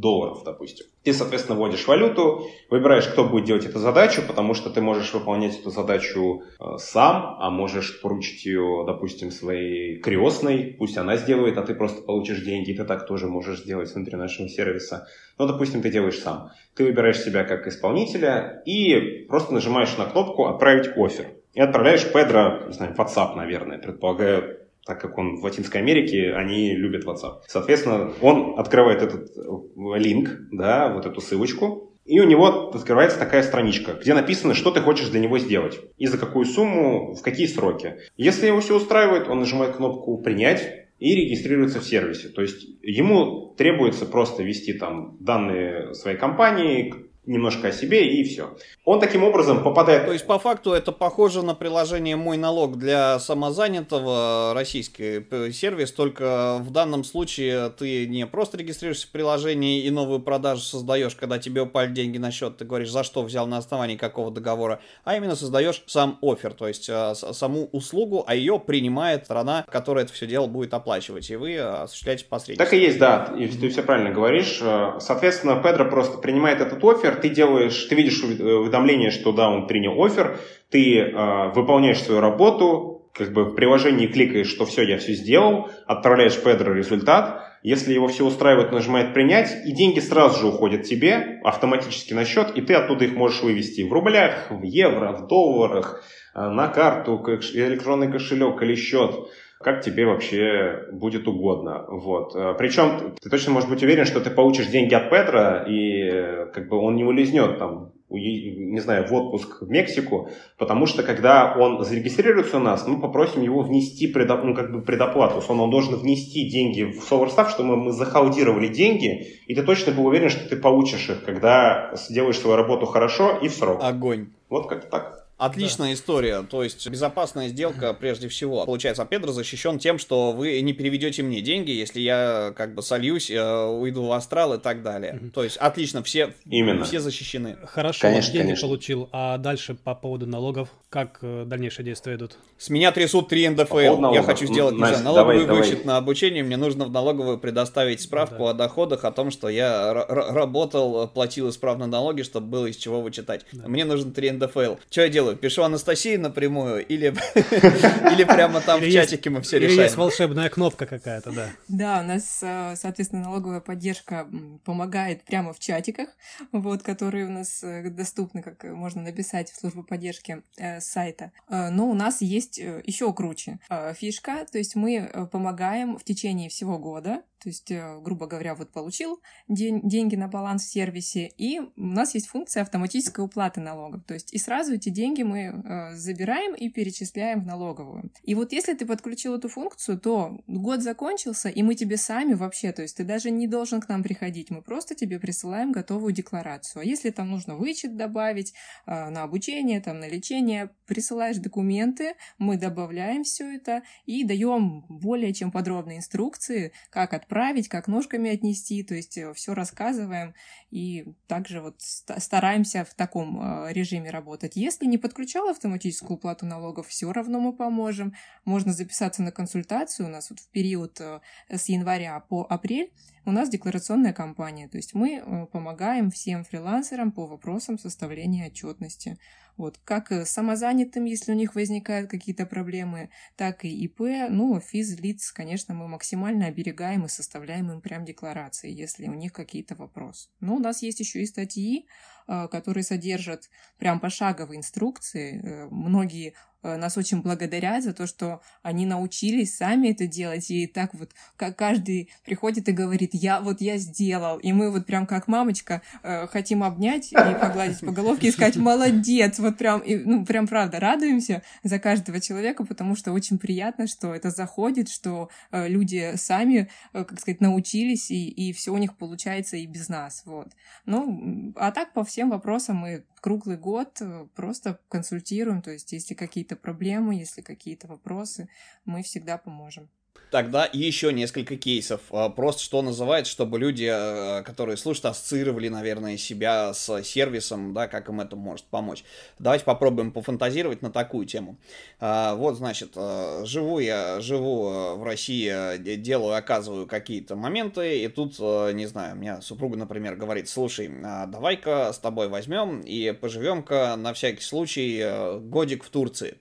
долларов, допустим. Ты, соответственно, вводишь валюту, выбираешь, кто будет делать эту задачу, потому что ты можешь выполнять эту задачу э, сам, а можешь поручить ее, допустим, своей крестной, пусть она сделает, а ты просто получишь деньги, и ты так тоже можешь сделать внутри нашего сервиса. Но, допустим, ты делаешь сам. Ты выбираешь себя как исполнителя и просто нажимаешь на кнопку «Отправить офер». И отправляешь Педро, не знаю, WhatsApp, наверное, предполагаю, так как он в Латинской Америке, они любят WhatsApp. Соответственно, он открывает этот э, линк, да, вот эту ссылочку, и у него открывается такая страничка, где написано, что ты хочешь для него сделать, и за какую сумму, в какие сроки. Если его все устраивает, он нажимает кнопку «Принять», и регистрируется в сервисе. То есть ему требуется просто ввести там данные своей компании, немножко о себе и все. Он таким образом попадает... То есть, по факту, это похоже на приложение «Мой налог» для самозанятого, российский сервис, только в данном случае ты не просто регистрируешься в приложении и новую продажу создаешь, когда тебе упали деньги на счет, ты говоришь, за что взял на основании какого договора, а именно создаешь сам офер, то есть э, саму услугу, а ее принимает страна, которая это все дело будет оплачивать, и вы осуществляете посредничество. Так и есть, да, и ты все правильно говоришь. Э, соответственно, Педро просто принимает этот офер, ты делаешь, ты видишь уведомление, что да, он принял офер, ты э, выполняешь свою работу, как бы в приложении кликаешь, что все, я все сделал, отправляешь Педро результат, если его все устраивает, нажимает принять, и деньги сразу же уходят тебе автоматически на счет, и ты оттуда их можешь вывести в рублях, в евро, в долларах, э, на карту, электронный кошелек или счет как тебе вообще будет угодно. Вот. Э, Причем ты точно можешь быть уверен, что ты получишь деньги от Петра, и э, как бы он не улизнет там не знаю, в отпуск в Мексику, потому что когда он зарегистрируется у нас, мы попросим его внести предо, ну, как бы предоплату. Он, он должен внести деньги в SolarStaff, что мы, мы захаудировали деньги, и ты точно был уверен, что ты получишь их, когда сделаешь свою работу хорошо и в срок. Огонь. Вот как так. Отличная да. история. То есть безопасная сделка [CLEARS THROAT] прежде всего. Получается, а Педро защищен тем, что вы не переведете мне деньги, если я как бы сольюсь, э, уйду в астрал и так далее. То есть отлично, все, Именно. все защищены. Хорошо, конечно, деньги конечно. получил. А дальше по поводу налогов, как э, дальнейшие действия идут? С меня трясут 3 НДФЛ. Я хочу сделать знаю, налоговый давай, вычет давай. на обучение. Мне нужно в налоговую предоставить справку да. о доходах, о том, что я работал, платил исправно налоги, чтобы было из чего вычитать. Да. Мне нужен 3 НДФЛ. Что я делаю? Пишу Анастасии напрямую или, [LAUGHS] или прямо там в чатике мы все решаем? есть волшебная кнопка какая-то, да. Да, у нас, э, соответственно, налоговая поддержка помогает прямо в чатиках, вот, которые у нас э, доступны, как можно написать в службу поддержки э, сайта. Но у нас есть еще круче фишка, то есть мы помогаем в течение всего года то есть, э, грубо говоря, вот получил день, деньги на баланс в сервисе, и у нас есть функция автоматической уплаты налогов. То есть, и сразу эти деньги мы э, забираем и перечисляем в налоговую. И вот если ты подключил эту функцию, то год закончился, и мы тебе сами вообще, то есть ты даже не должен к нам приходить, мы просто тебе присылаем готовую декларацию. А если там нужно вычет добавить э, на обучение, там на лечение, присылаешь документы, мы добавляем все это и даем более чем подробные инструкции, как от отправить, как ножками отнести, то есть э, все рассказываем и также вот стараемся в таком э, режиме работать. Если не подключал автоматическую уплату налогов, все равно мы поможем. Можно записаться на консультацию у нас вот в период э, с января по апрель у нас декларационная кампания, то есть мы помогаем всем фрилансерам по вопросам составления отчетности. Вот, как э, самозанятым, если у них возникают какие-то проблемы, так и ИП, ну, физлиц, конечно, мы максимально оберегаем и составляем им прям декларации, если у них какие-то вопросы. Но у нас есть еще и статьи которые содержат прям пошаговые инструкции. Многие Э, нас очень благодарят за то, что они научились сами это делать, и так вот как каждый приходит и говорит, я вот я сделал, и мы вот прям как мамочка э, хотим обнять и погладить по головке и сказать, молодец, вот прям, и, ну прям правда радуемся за каждого человека, потому что очень приятно, что это заходит, что э, люди сами, э, как сказать, научились, и, и все у них получается и без нас, вот. Ну, а так по всем вопросам мы круглый год э, просто консультируем, то есть если какие-то проблемы, если какие-то вопросы, мы всегда поможем. Тогда еще несколько кейсов. А, просто что называется, чтобы люди, э, которые слушают, ассоциировали, наверное, себя с сервисом, да, как им это может помочь. Давайте попробуем пофантазировать на такую тему. А, вот, значит, э, живу я, живу э, в России, делаю, оказываю какие-то моменты, и тут, не знаю, у меня супруга, например, говорит, слушай, а давай-ка с тобой возьмем и поживем-ка на всякий случай годик в Турции.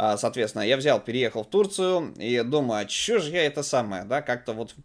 А, соответственно, я взял, переехал в Турцию и думаю, а что же я это самое, да, как-то вот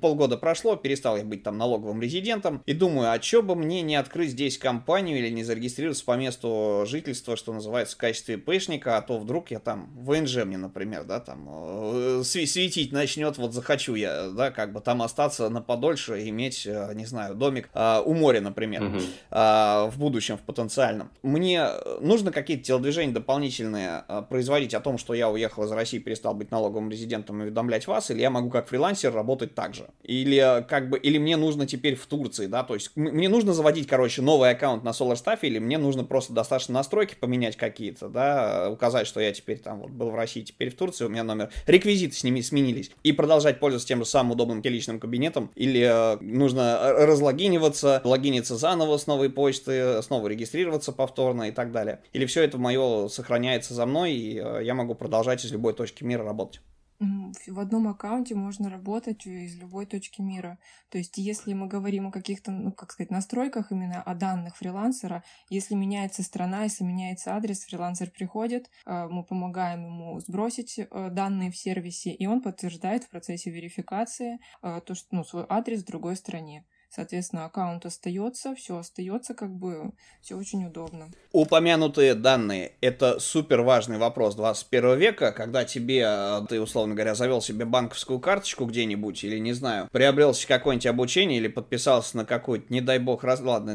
полгода прошло, перестал я быть там налоговым резидентом, и думаю, а что бы мне не открыть здесь компанию или не зарегистрироваться по месту жительства, что называется, в качестве пэшника, а то вдруг я там ВНЖ мне, например, да, там э, светить начнет, вот захочу я, да, как бы там остаться на подольше, иметь, э, не знаю, домик а, у моря, например, угу. в будущем, в потенциальном. Мне нужно какие-то телодвижения дополнительные производить говорить о том, что я уехал из России, перестал быть налоговым резидентом и уведомлять вас, или я могу как фрилансер работать так же. Или как бы, или мне нужно теперь в Турции, да, то есть мне нужно заводить, короче, новый аккаунт на SolarStaff, или мне нужно просто достаточно настройки поменять какие-то, да, указать, что я теперь там вот был в России, теперь в Турции, у меня номер, реквизиты с ними сменились, и продолжать пользоваться тем же самым удобным личным кабинетом, или э, нужно разлогиниваться, логиниться заново с новой почты, снова регистрироваться повторно и так далее. Или все это мое сохраняется за мной, и Э, я могу продолжать из любой точки мира работать. В одном аккаунте можно работать из любой точки мира. То есть, если мы говорим о каких-то, ну, как сказать, настройках именно о данных фрилансера, если меняется страна, если меняется адрес, фрилансер приходит, э, мы помогаем ему сбросить э, данные в сервисе, и он подтверждает в процессе верификации то, что, ну, свой адрес в другой стране. Соответственно, аккаунт остается, все остается, как бы все очень удобно. Упомянутые данные – это супер важный вопрос 21 века, когда тебе, э, ты, условно говоря, завел себе банковскую карточку где-нибудь или, не знаю, приобрел себе какое-нибудь обучение или подписался на какую-то, не дай бог, раз... ладно,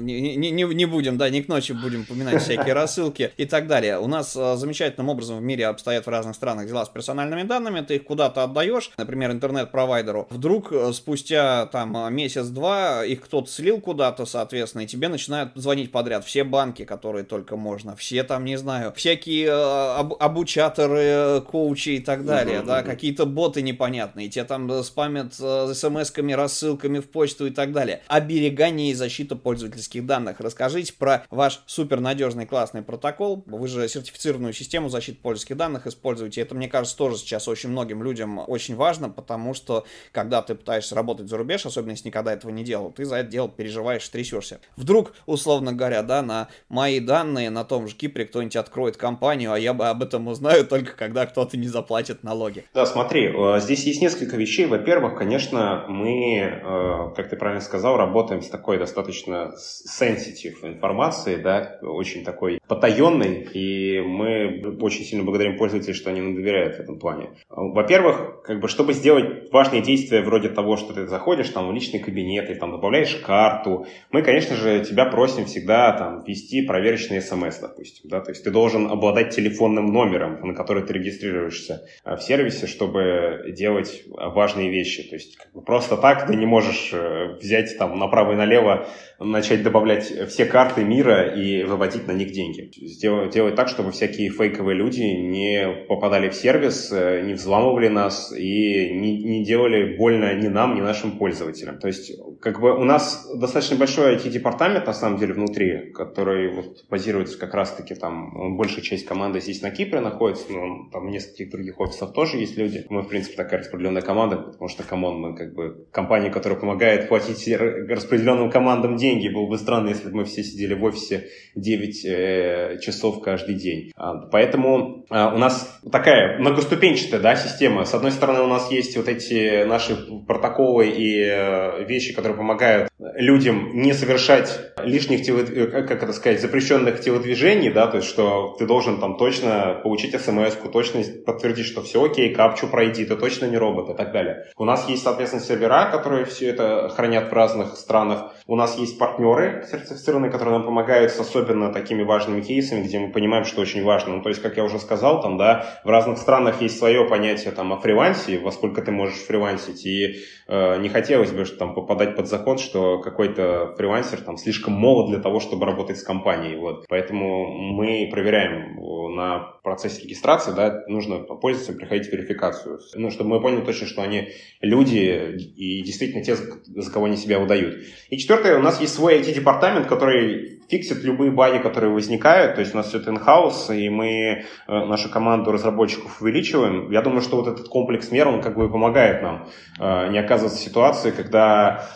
не, не, не будем, да, не к ночи будем поминать всякие рассылки и так далее. У нас э, замечательным образом в мире обстоят в разных странах дела с персональными данными, ты их куда-то отдаешь, например, интернет-провайдеру, вдруг э, спустя там месяц S2, их кто-то слил куда-то, соответственно, и тебе начинают звонить подряд все банки, которые только можно, все там, не знаю, всякие об- обучаторы, коучи и так далее, угу, да, угу. какие-то боты непонятные, тебе там спамят смс-ками, рассылками в почту и так далее. Оберегание и защита пользовательских данных. Расскажите про ваш супернадежный классный протокол. Вы же сертифицированную систему защиты пользовательских данных используете. Это, мне кажется, тоже сейчас очень многим людям очень важно, потому что когда ты пытаешься работать за рубеж, особенно если никогда это этого не делал, ты за это дело переживаешь, трясешься. Вдруг, условно говоря, да, на мои данные на том же Кипре кто-нибудь откроет компанию, а я бы об этом узнаю только когда кто-то не заплатит налоги. Да, смотри, э, здесь есть несколько вещей. Во-первых, конечно, мы, э, как ты правильно сказал, работаем с такой достаточно sensitive информацией, да, очень такой потаенной, и мы очень сильно благодарим пользователей, что они нам доверяют в этом плане. Во-первых, как бы, чтобы сделать важные действия вроде того, что ты заходишь там в личный кабинет, ты там добавляешь карту. Мы, конечно же, тебя просим всегда там ввести проверочный смс, допустим, да, то есть ты должен обладать телефонным номером, на который ты регистрируешься э, в сервисе, чтобы делать важные вещи. То есть как бы просто так ты не можешь э, взять там направо и налево, начать добавлять все карты мира и выводить на них деньги. Сделать, делать так, чтобы всякие фейковые люди не попадали в сервис, э, не взламывали нас и не, не делали больно ни нам, ни нашим пользователям. То есть как бы у нас достаточно большой IT-департамент, на самом деле, внутри, который вот базируется как раз-таки там, большая часть команды здесь на Кипре находится, но там в нескольких других офисах тоже есть люди. Мы, в принципе, такая распределенная команда, потому что, come on, мы как бы компания, которая помогает платить распределенным командам деньги. Было бы странно, если бы мы все сидели в офисе 9 э, часов каждый день. А, поэтому а, у нас такая многоступенчатая да, система. С одной стороны, у нас есть вот эти наши протоколы и э, вещи, которые помогают людям не совершать лишних, э, как это сказать, запрещенных телодвижений, да, то есть, что ты должен там точно получить смс-ку, точно подтвердить, что все окей, капчу пройди, ты точно не робот и так далее. У нас есть, соответственно, сервера, которые все это хранят в разных странах. У нас есть партнеры сертифицированные, которые нам помогают с особенно такими важными кейсами, где мы понимаем, что очень важно. Ну, то есть, как я уже сказал, там, да, в разных странах есть свое понятие там о фрилансе, во сколько ты можешь фрилансить, и э, не хотелось бы что, там попадать под закон, что какой-то фрилансер там слишком молод для того, чтобы работать с компанией. Вот. Поэтому мы проверяем на процессе регистрации, да, нужно пользоваться, приходить в верификацию. Ну, чтобы мы поняли точно, что они люди и действительно те, за кого они себя выдают. И четвертое, у нас есть свой IT-департамент, который фиксит любые баги, которые возникают. То есть у нас все это in-house, и мы э, нашу команду разработчиков увеличиваем. Я думаю, что вот этот комплекс мер, он как бы помогает нам э, не оказываться в ситуации, когда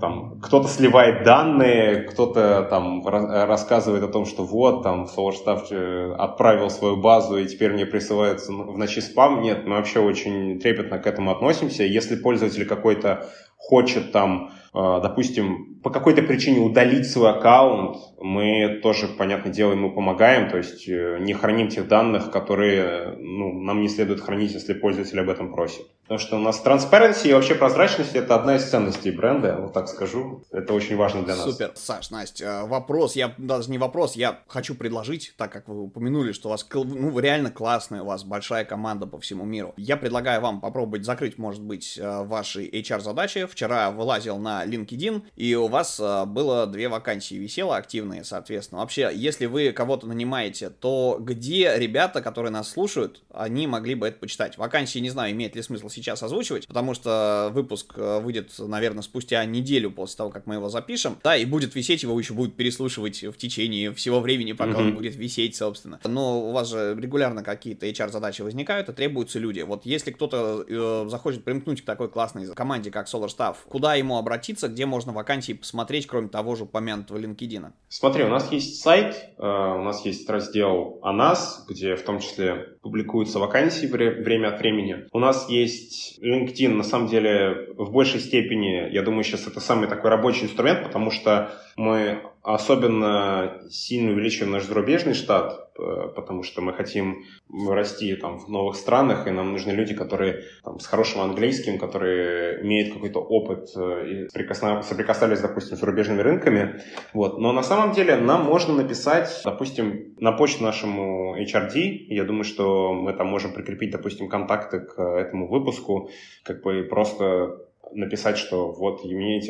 там кто-то сливает данные, кто-то там рассказывает о том, что вот там SolarStaff э, отправил свою базу и теперь мне присылается в ночи спам. Нет, мы вообще очень трепетно к этому относимся. Если пользователь какой-то хочет там, допустим, по какой-то причине удалить свой аккаунт, мы тоже, понятное дело, ему помогаем, то есть э, не храним тех данных, которые ну, нам не следует хранить, если пользователь об этом просит. Потому что у нас transparency и вообще прозрачность – это одна из ценностей бренда, вот так скажу. Это очень важно для нас. Супер. Саш, Настя, вопрос, я даже не вопрос, я хочу предложить, так как вы упомянули, что у вас ну, реально классная, у вас большая команда по всему миру. Я предлагаю вам попробовать закрыть, может быть, э, ваши HR-задачи. Вчера вылазил на LinkedIn, и у вас э, было две вакансии висело активные, соответственно. Вообще, если вы кого-то нанимаете, то где ребята, которые нас слушают, они могли бы это почитать? Вакансии, не знаю, имеет ли смысл сейчас озвучивать, потому что выпуск э, выйдет, наверное, спустя неделю после того, как мы его запишем. Да, и будет висеть, его еще будет переслушивать в течение всего времени, пока mm-hmm. он будет висеть, собственно. Но у вас же регулярно какие-то HR-задачи возникают, и требуются люди. Вот если кто-то э, захочет примкнуть к такой классной команде, как Solar Staff, куда ему обратиться, где можно вакансии посмотреть, кроме того же упомянутого LinkedIn? Смотри, у нас есть сайт, э, у нас есть раздел о нас, где в том числе публикуются вакансии время от времени. У нас есть LinkedIn, на самом деле, в большей степени, я думаю, сейчас это самый такой рабочий инструмент, потому что мы особенно сильно увеличиваем наш зарубежный штат, э, потому что мы хотим расти там в новых странах, и нам нужны люди, которые там, с хорошим английским, которые имеют какой-то опыт э, и соприкасались, допустим, с зарубежными рынками. Вот. Но на самом деле нам можно написать, допустим, на почту нашему HRD, я думаю, что мы там можем прикрепить, допустим, контакты к этому выпуску, как бы просто написать, что вот мне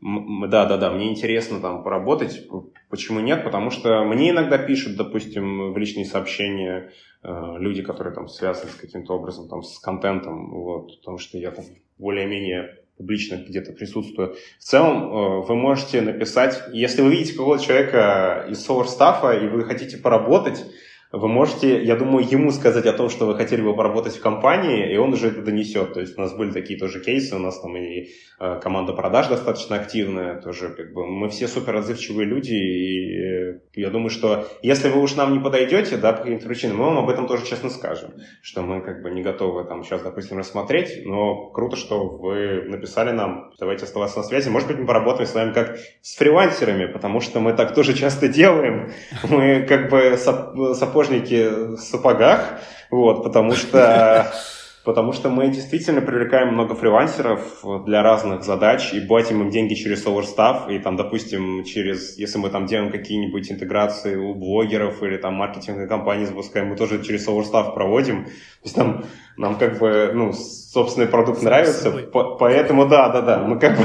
да, да, да, мне интересно там поработать. Почему нет? Потому что мне иногда пишут, допустим, в личные сообщения э, люди, которые там связаны с каким-то образом там с контентом, вот, потому что я там более-менее публично где-то присутствую. В целом, э, вы можете написать, если вы видите какого-то человека из Staff, и вы хотите поработать, вы можете, я думаю, ему сказать о том, что вы хотели бы поработать в компании, и он уже это донесет. То есть у нас были такие тоже кейсы, у нас там и э, команда продаж достаточно активная, тоже как бы мы все супер отзывчивые люди, и э, я думаю, что если вы уж нам не подойдете, да, по каким-то причинам, мы вам об этом тоже честно скажем, что мы как бы не готовы там сейчас, допустим, рассмотреть, но круто, что вы написали нам, давайте оставаться на связи, может быть, мы поработаем с вами как с фрилансерами, потому что мы так тоже часто делаем, мы как бы саппорт сапожники в сапогах, вот, потому что [LAUGHS] Потому что мы действительно привлекаем много фрилансеров для разных задач и платим им деньги через SolarStaff. И там, допустим, через, если мы там делаем какие-нибудь интеграции у блогеров или там маркетинговые компании запускаем, мы тоже через SolarStaff проводим. То есть там нам как бы, ну, собственный продукт нравится, по поэтому да, да, да, мы как бы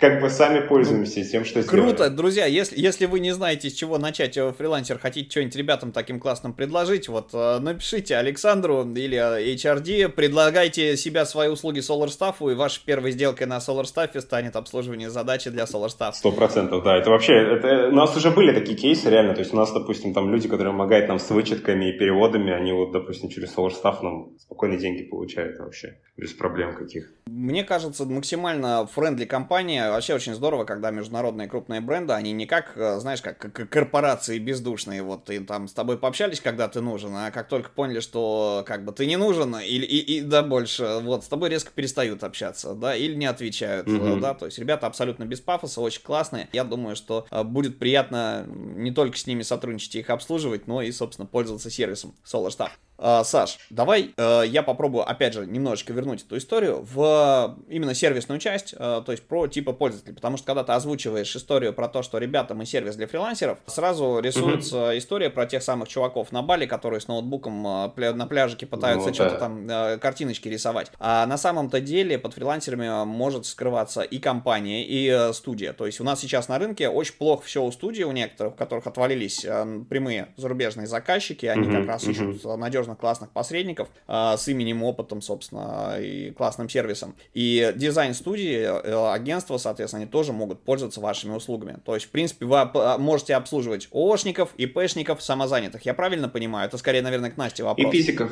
как бы сами пользуемся тем, что сделали. Круто, друзья, если, если вы не знаете, с чего начать э, фрилансер, хотите что-нибудь ребятам таким классным предложить, вот э, напишите Александру или э, HRD, предлагайте себя, свои услуги SolarStaff, и вашей первой сделкой на SolarStaff станет обслуживание задачи для SolarStaff. Сто процентов, да, это вообще, это, у нас уже были такие кейсы, реально, то есть у нас, допустим, там люди, которые помогают нам с вычетками и переводами, они вот, допустим, через SolarStaff нам спокойно деньги получают вообще, без проблем каких. Мне кажется, максимально friendly компания, вообще очень здорово, когда международные крупные бренды, они не как, э, знаешь, как, корпорации бездушные, вот и там с тобой пообщались, когда ты нужен, а как только поняли, что как бы ты не нужен, или и, и да больше, вот с тобой резко перестают общаться, да, или не отвечают, mm-hmm. да, то есть ребята абсолютно без пафоса, очень классные. Я думаю, что будет приятно не только с ними сотрудничать и их обслуживать, но и, собственно, пользоваться сервисом SolarStaff. Uh, Саш, давай uh, я попробую, опять же, немножечко вернуть эту историю в именно сервисную часть, uh, то есть про типа пользователей, потому что когда ты озвучиваешь историю про то, что ребята, мы сервис для фрилансеров, сразу рисуется mm-hmm. история про тех самых чуваков на Бали, которые с ноутбуком на пляжике пытаются ну, что-то да. там картиночки рисовать. А на самом-то деле под фрилансерами может скрываться и компания, и студия. То есть у нас сейчас на рынке очень плохо все у студии у некоторых, у которых отвалились прямые зарубежные заказчики, они mm-hmm. как раз mm-hmm. ищут надежно серьезных классных посредников э, с именем, опытом, собственно, и классным сервисом. И дизайн-студии, э, агентства, соответственно, они тоже могут пользоваться вашими услугами. То есть, в принципе, вы а, можете обслуживать ООшников, ИПшников, самозанятых. Я правильно понимаю? Это скорее, наверное, к Насте вопрос. И физиков.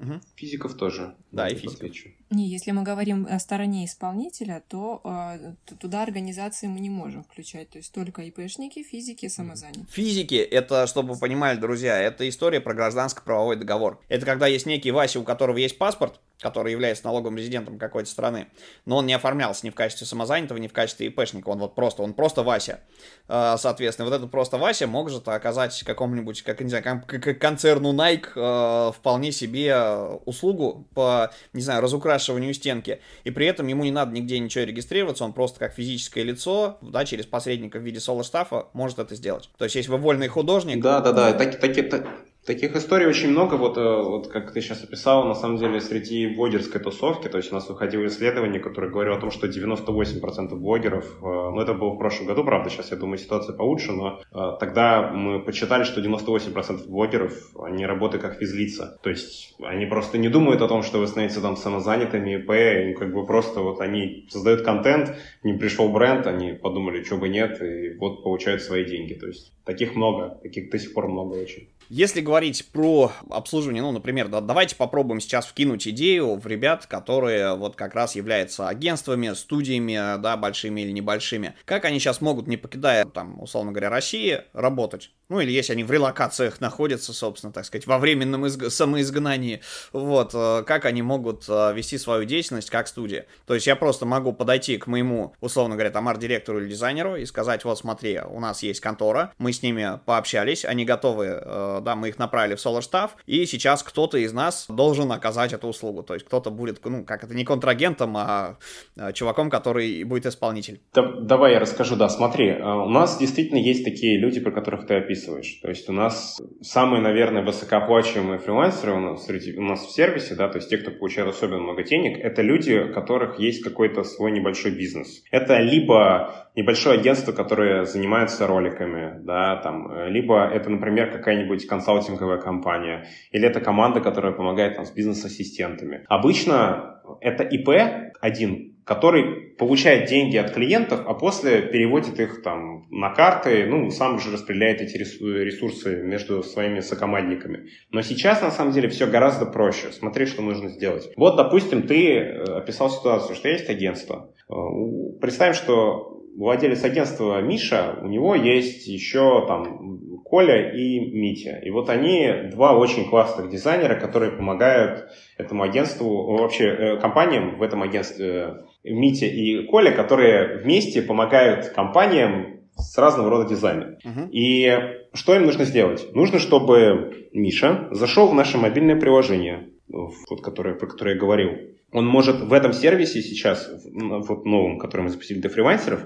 Угу. Физиков тоже. Да, и физиков. Отвечу. Не, если мы говорим о стороне исполнителя, то э, туда организации мы не можем включать. То есть только ИПшники, физики, самозанятые. Физики, это, чтобы вы понимали, друзья, это история про гражданско-правовой договор. Это когда есть некий Вася, у которого есть паспорт, который является налоговым резидентом какой-то страны, но он не оформлялся ни в качестве самозанятого, ни в качестве ИПшника, он вот просто, он просто Вася. А, соответственно, вот этот просто Вася может оказать какому-нибудь, как, не знаю, концерну Nike а, вполне себе услугу по, не знаю, разукрашиванию стенки, и при этом ему не надо нигде ничего регистрироваться, он просто как физическое лицо, да, через посредника в виде соло-штафа может это сделать. То есть, если вы вольный художник... Да, да, да, так, так, так, Таких историй очень много, вот, э, вот как ты сейчас описал, на самом деле среди блогерской тусовки, то есть у нас выходило исследование, которое говорило о том, что 98% блогеров, э, ну это было в прошлом году, правда, сейчас я думаю ситуация получше, но э, тогда мы почитали, что 98% блогеров, они работают как физлица, то есть они просто не думают о том, что вы становитесь там самозанятыми, ИП, как бы просто вот они создают контент, не пришел бренд, они подумали, что бы нет, и вот получают свои деньги, то есть таких много, таких до сих пор много очень. Если говорить про обслуживание, ну, например, да, давайте попробуем сейчас вкинуть идею в ребят, которые вот как раз являются агентствами, студиями, да, большими или небольшими. Как они сейчас могут, не покидая, там, условно говоря, России, работать? Ну, или если они в релокациях находятся, собственно, так сказать, во временном изг... самоизгнании, вот, э, как они могут э, вести свою деятельность как студия. То есть я просто могу подойти к моему, условно говоря, там, арт-директору или дизайнеру и сказать, вот, смотри, у нас есть контора, мы с ними пообщались, они готовы, э, да, мы их направили в SolarStaff, и сейчас кто-то из нас должен оказать эту услугу. То есть кто-то будет, ну, как это, не контрагентом, а чуваком, который будет исполнитель. Да, давай я расскажу, да, смотри, у нас действительно есть такие люди, про которых ты описываешь. То есть у нас самые, наверное, высокооплачиваемые фрилансеры у нас, среди, у нас в сервисе, да, то есть те, кто получает особенно много денег, это люди, у которых есть какой-то свой небольшой бизнес. Это либо небольшое агентство, которое занимается роликами, да, там, либо это, например, какая-нибудь консалтинговая компания, или это команда, которая помогает там с бизнес-ассистентами. Обычно это ИП один, который получает деньги от клиентов, а после переводит их там на карты, ну, сам же распределяет эти ресурсы между своими сокомандниками. Но сейчас, на самом деле, все гораздо проще. Смотри, что нужно сделать. Вот, допустим, ты э, описал ситуацию, что есть агентство. Э, представим, что владелец агентства Миша, у него есть еще там Коля и Митя. И вот они два очень классных дизайнера, которые помогают этому агентству, вообще э, компаниям в этом агентстве Митя и Коля, которые вместе помогают компаниям с разного рода дизайном. Uh-huh. И что им нужно сделать? Нужно, чтобы Миша зашел в наше мобильное приложение, вот, которое, про которое я говорил. Он может в этом сервисе сейчас, вот новом, который мы запустили для фрилансеров,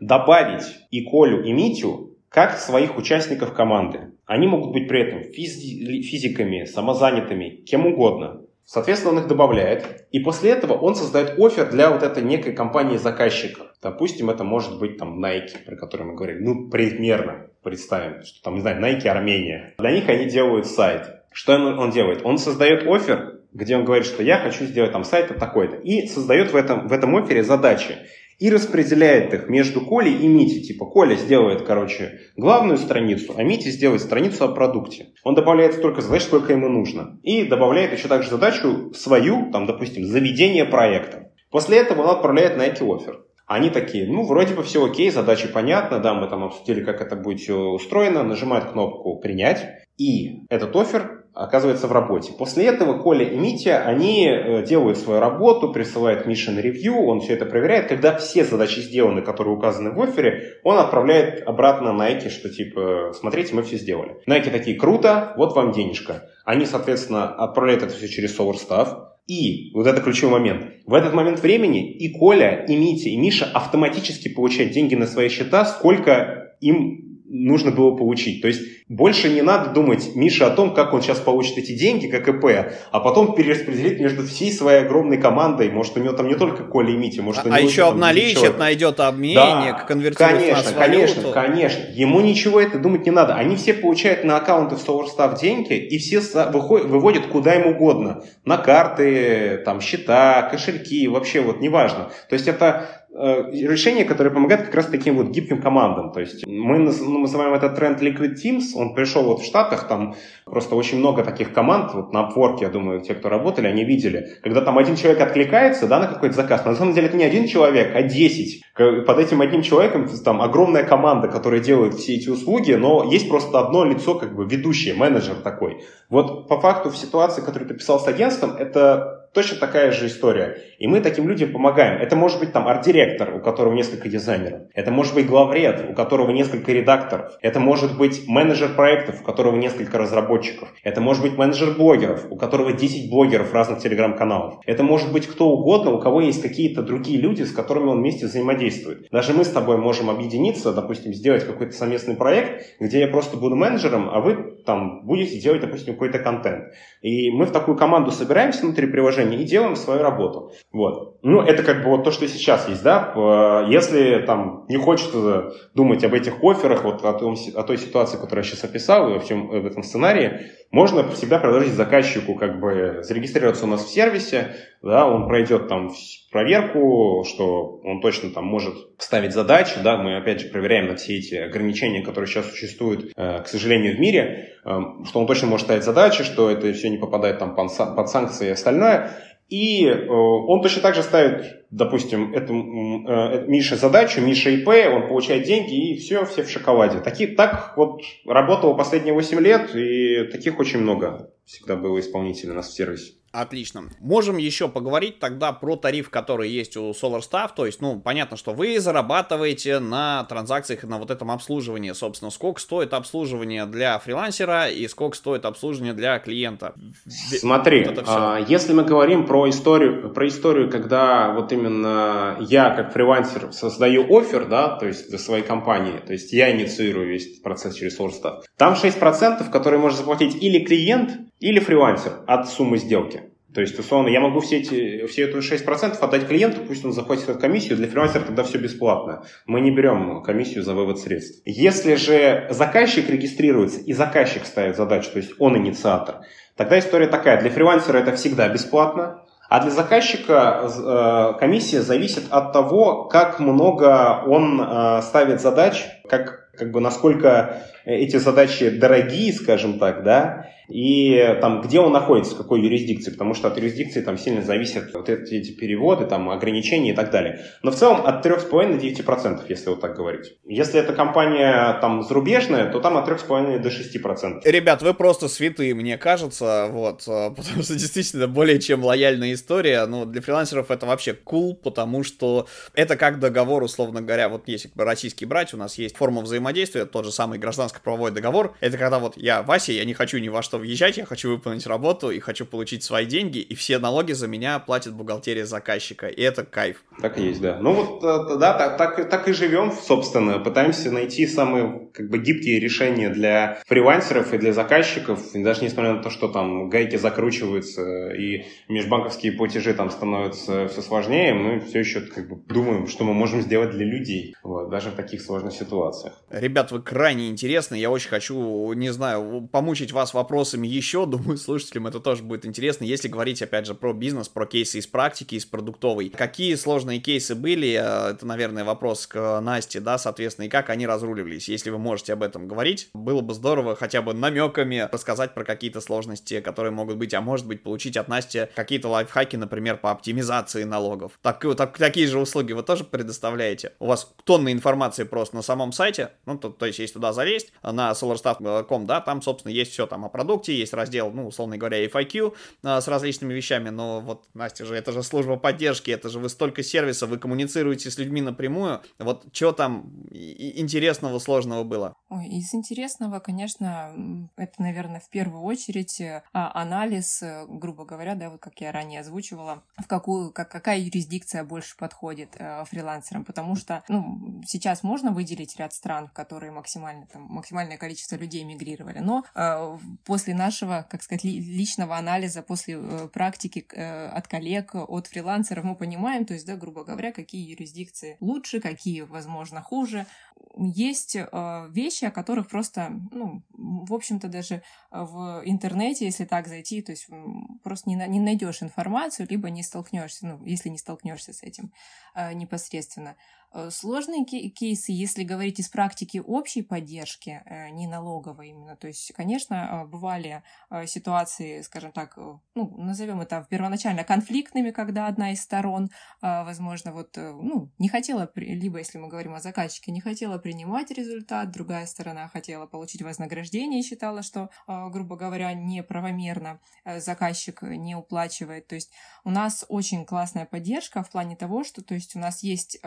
добавить и Колю, и Митю как своих участников команды. Они могут быть при этом физи- физиками, самозанятыми, кем угодно. Соответственно, он их добавляет, и после этого он создает офер для вот этой некой компании-заказчика. Допустим, это может быть там Nike, про который мы говорили. Ну, примерно представим, что там, не знаю, Nike Армения. Для них они делают сайт. Что он делает? Он создает офер, где он говорит, что я хочу сделать там сайт такой-то. И создает в этом, в этом офере задачи и распределяет их между Колей и Митей. Типа Коля сделает, короче, главную страницу, а Митя сделает страницу о продукте. Он добавляет столько задач, сколько ему нужно. И добавляет еще также задачу свою, там, допустим, заведение проекта. После этого он отправляет на эти офер. Они такие, ну, вроде бы все окей, задача понятна, да, мы там обсудили, как это будет все устроено, нажимают кнопку «Принять», и этот офер оказывается в работе. После этого Коля и Митя, они э, делают свою работу, присылают Мише на ревью, он все это проверяет. Когда все задачи сделаны, которые указаны в офере, он отправляет обратно Nike, что типа, смотрите, мы все сделали. Nike такие, круто, вот вам денежка. Они, соответственно, отправляют это все через SolarStaff. И, вот это ключевой момент, в этот момент времени и Коля, и Митя, и Миша автоматически получают деньги на свои счета, сколько им нужно было получить. То есть больше не надо думать Миша о том, как он сейчас получит эти деньги, как ИП, а потом перераспределить между всей своей огромной командой. Может, у него там не только Коля и Митя, может, а, у а него еще обналичит, найдет обменник, да, конвертирует конечно, конечно, валюту. конечно. Ему ничего это думать не надо. Они все получают на аккаунты в SolarStaff деньги, и все выходят, выводят куда им угодно. На карты, там, счета, кошельки, вообще вот неважно. То есть это решение, которое помогает как раз таким вот гибким командам. То есть мы ну, называем этот тренд Liquid Teams, он пришел вот в Штатах, там просто очень много таких команд, вот на Upwork, я думаю, те, кто работали, они видели, когда там один человек откликается, да, на какой-то заказ, на самом деле это не один человек, а 10. Под этим одним человеком там огромная команда, которая делает все эти услуги, но есть просто одно лицо, как бы ведущее, менеджер такой. Вот по факту в ситуации, которую ты писал с агентством, это Точно такая же история. И мы таким людям помогаем. Это может быть там арт-директор, у которого несколько дизайнеров. Это может быть главред, у которого несколько редакторов. Это может быть менеджер проектов, у которого несколько разработчиков. Это может быть менеджер блогеров, у которого 10 блогеров разных телеграм-каналов. Это может быть кто угодно, у кого есть какие-то другие люди, с которыми он вместе взаимодействует. Даже мы с тобой можем объединиться, допустим, сделать какой-то совместный проект, где я просто буду менеджером, а вы там будете делать, допустим, какой-то контент. И мы в такую команду собираемся внутри приложения и делаем свою работу. Вот. Ну, это как бы вот то, что сейчас есть, да. Если там не хочется думать об этих офферах, вот о, том, о той ситуации, которую я сейчас описал, и во всем в этом сценарии, можно всегда предложить заказчику как бы зарегистрироваться у нас в сервисе, да, он пройдет там проверку, что он точно там может ставить задачи, да, мы опять же проверяем на все эти ограничения, которые сейчас существуют, э, к сожалению, в мире, э, что он точно может ставить задачи, что это все не попадает там под санкции и остальное, и э, он точно так же ставит, допустим, эту, э, Мише задачу, Миша ИП, он получает деньги, и все, все в шоколаде. Таки, так вот работало последние 8 лет, и таких очень много всегда было исполнителей у нас в сервисе. Отлично. Можем еще поговорить тогда про тариф, который есть у SolarStaff. То есть, ну, понятно, что вы зарабатываете на транзакциях, на вот этом обслуживании. Собственно, сколько стоит обслуживание для фрилансера и сколько стоит обслуживание для клиента. Смотри, вот а, если мы говорим про историю, про историю, когда вот именно я как фрилансер создаю офер, да, то есть для своей компании, то есть я инициирую весь процесс через SolarStaff, там 6%, которые может заплатить или клиент, или фрилансер от суммы сделки. То есть, условно, я могу все, эти, все эту 6% отдать клиенту, пусть он заплатит эту комиссию, для фрилансера тогда все бесплатно. Мы не берем комиссию за вывод средств. Если же заказчик регистрируется и заказчик ставит задачу, то есть он инициатор, тогда история такая, для фрилансера это всегда бесплатно, а для заказчика э, комиссия зависит от того, как много он э, ставит задач, как, как бы насколько эти задачи дорогие, скажем так, да, и там, где он находится, в какой юрисдикции, потому что от юрисдикции там сильно зависят вот эти, эти переводы, там, ограничения и так далее. Но в целом от 3,5 до 9%, если вот так говорить. Если это компания там зарубежная, то там от 3,5 до 6%. Ребят, вы просто святые, мне кажется, вот, э, [LAUGHS] потому что действительно более чем лояльная история, но для фрилансеров это вообще cool, потому что это как договор, условно говоря, вот если российский брать, у нас есть форма взаимодействия, тот же самый гражданско-правовой договор, это когда вот я Вася, я не хочу ни во что что въезжать, я хочу выполнить работу и хочу получить свои деньги, и все налоги за меня платит бухгалтерия заказчика, и это кайф. Так и есть, да. Ну вот, э, да, так, так, так и живем, собственно, пытаемся найти самые как бы гибкие решения для фрилансеров и для заказчиков, и даже несмотря на то, что там гайки закручиваются и межбанковские платежи там становятся все сложнее, мы все еще как бы думаем, что мы можем сделать для людей, вот, даже в таких сложных ситуациях. Ребят, вы крайне интересны интересно. Я очень хочу, не знаю, помучить вас вопросами еще. [LAUGHS] Думаю, слушателям это тоже будет интересно. Если говорить, опять же, про бизнес, про кейсы из практики, из продуктовой. Какие сложные кейсы были? Э, это, наверное, вопрос к Насте, да, соответственно, и как они разруливались. Если вы можете об этом говорить, было бы здорово хотя бы намеками рассказать про какие-то сложности, которые могут быть, а может быть, получить от Насти какие-то лайфхаки, например, по оптимизации налогов. Так, так, такие же услуги вы тоже предоставляете? У вас тонны информации просто на самом сайте, ну, то, то есть, если туда залезть, на solarstaff.com, да, там, собственно, есть все там о продукте, есть раздел, ну, условно говоря, FIQ а, с различными вещами, но вот, Настя же, это же служба поддержки, это же вы столько сервисов, вы коммуницируете с людьми напрямую, вот что там интересного, сложного было? Ой, из интересного, конечно, это, наверное, в первую очередь а, анализ, э, грубо говоря, да, вот как я ранее озвучивала, в какую, как, какая юрисдикция больше подходит э, фрилансерам, потому что, ну, сейчас можно выделить ряд стран, в которые максимально, там, максимальное количество людей мигрировали, но э, после нашего, как сказать, личного анализа, после э, практики э, от коллег, от фрилансеров мы понимаем, то есть, да, грубо говоря, какие юрисдикции лучше, какие, возможно, хуже. Есть э, вещи, о которых просто, ну, в общем-то, даже в интернете, если так зайти, то есть просто не, не найдешь информацию, либо не столкнешься, ну, если не столкнешься с этим э, непосредственно. Э, сложные кейсы, если говорить из практики общей поддержки, э, не налоговой именно, то есть, конечно, э, бывали ситуации, скажем так, ну, назовем это первоначально конфликтными, когда одна из сторон, возможно, вот, ну, не хотела, либо, если мы говорим о заказчике, не хотела принимать результат, другая сторона хотела получить вознаграждение и считала, что, грубо говоря, неправомерно заказчик не уплачивает. То есть у нас очень классная поддержка в плане того, что, то есть у нас есть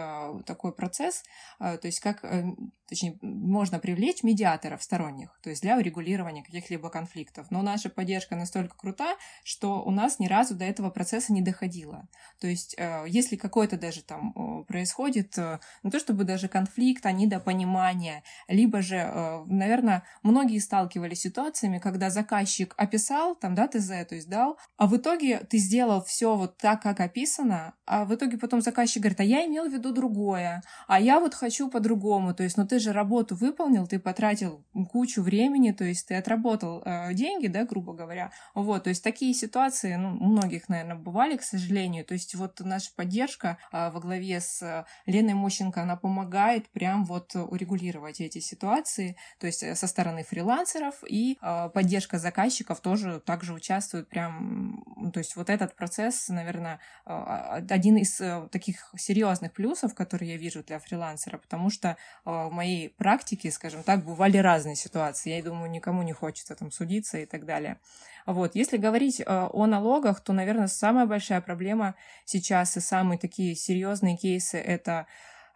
такой процесс, э, то есть как, э, точнее, можно привлечь медиаторов сторонних, то есть для урегулирования каких-либо конфликтов. Но наша поддержка настолько крута, что у нас ни разу до этого процесса не доходило. То есть э, если какой-то даже там происходит, не то чтобы даже конфликт, а недопонимание, либо же, наверное, многие сталкивались с ситуациями, когда заказчик описал, там, да, ТЗ, то есть дал, а в итоге ты сделал все вот так, как описано, а в итоге потом заказчик говорит, а я имел в виду другое, другое, а я вот хочу по-другому. То есть, ну ты же работу выполнил, ты потратил кучу времени, то есть ты отработал э, деньги, да, грубо говоря. Вот, то есть такие ситуации, ну, у многих, наверное, бывали, к сожалению. То есть вот наша поддержка э, во главе с э, Леной Мощенко, она помогает прям вот урегулировать эти ситуации, то есть э, со стороны фрилансеров и э, поддержка заказчиков тоже также участвует прям, то есть вот этот процесс, наверное, э, один из э, таких серьезных плюсов, который я вижу для фрилансера, потому что э, в моей практике, скажем так, бывали разные ситуации. Я думаю, никому не хочется там судиться и так далее. Вот. Если говорить э, о налогах, то, наверное, самая большая проблема сейчас и самые такие серьезные кейсы это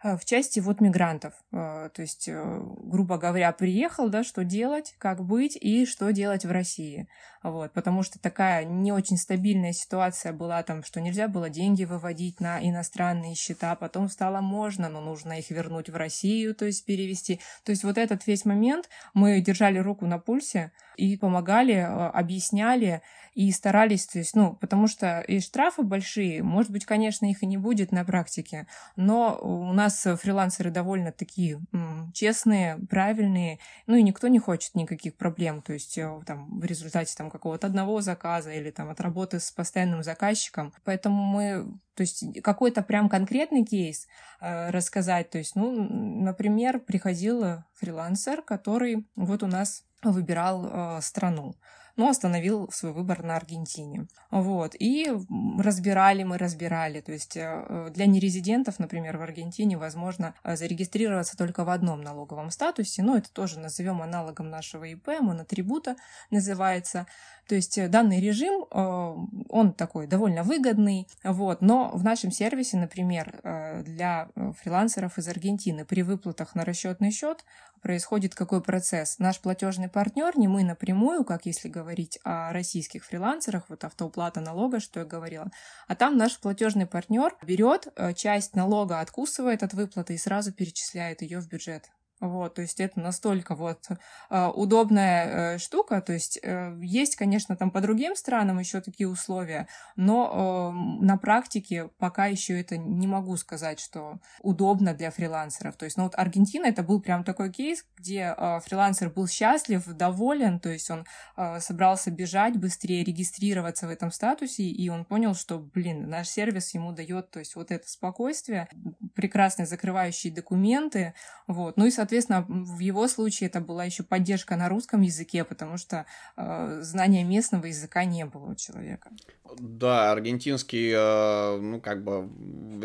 Э, в части вот мигрантов. То есть, грубо говоря, приехал, да, что делать, как быть и что делать в России. Вот, потому что такая не очень стабильная ситуация была там, что нельзя было деньги выводить на иностранные счета, потом стало можно, но нужно их вернуть в Россию, то есть перевести. То есть вот этот весь момент мы держали руку на пульсе и помогали, объясняли, и старались, то есть, ну, потому что и штрафы большие, может быть, конечно, их и не будет на практике, но у нас фрилансеры довольно такие честные, правильные, ну и никто не хочет никаких проблем, то есть э, там в результате там какого-то одного заказа или там от работы с постоянным заказчиком, поэтому мы то есть какой-то прям конкретный кейс э, рассказать. То есть, ну, например, приходил фрилансер, который вот у нас выбирал э, страну но остановил свой выбор на Аргентине. Вот. И разбирали мы, разбирали. То есть э, для нерезидентов, например, в Аргентине возможно э, зарегистрироваться только в одном налоговом статусе, но это тоже назовем аналогом нашего ИП, монотрибута называется. То есть э, данный режим, он такой довольно выгодный, вот, но в нашем сервисе, например, для фрилансеров из Аргентины при выплатах на расчетный счет происходит какой процесс. Наш платежный партнер, не мы напрямую, как если говорить о российских фрилансерах, вот автоуплата налога, что я говорила, а там наш платежный партнер берет э, часть налога, откусывает от выплаты и сразу перечисляет ее в бюджет Вот, то есть это настолько вот э, удобная э, штука. То есть э, есть, конечно, там по другим странам еще такие условия, но э, на практике пока еще это не могу сказать, что удобно для фрилансеров. То есть, ну вот Аргентина это был прям такой кейс, где э, фрилансер был счастлив, доволен, то есть он э, собрался бежать, быстрее регистрироваться в этом статусе, и он понял, что, блин, наш сервис ему дает, то есть вот это спокойствие, прекрасные закрывающие документы, вот. Ну и, соответственно, в его случае это была еще поддержка на русском языке, потому что э, знания местного языка не было у человека. Да, аргентинский, э, ну, как бы,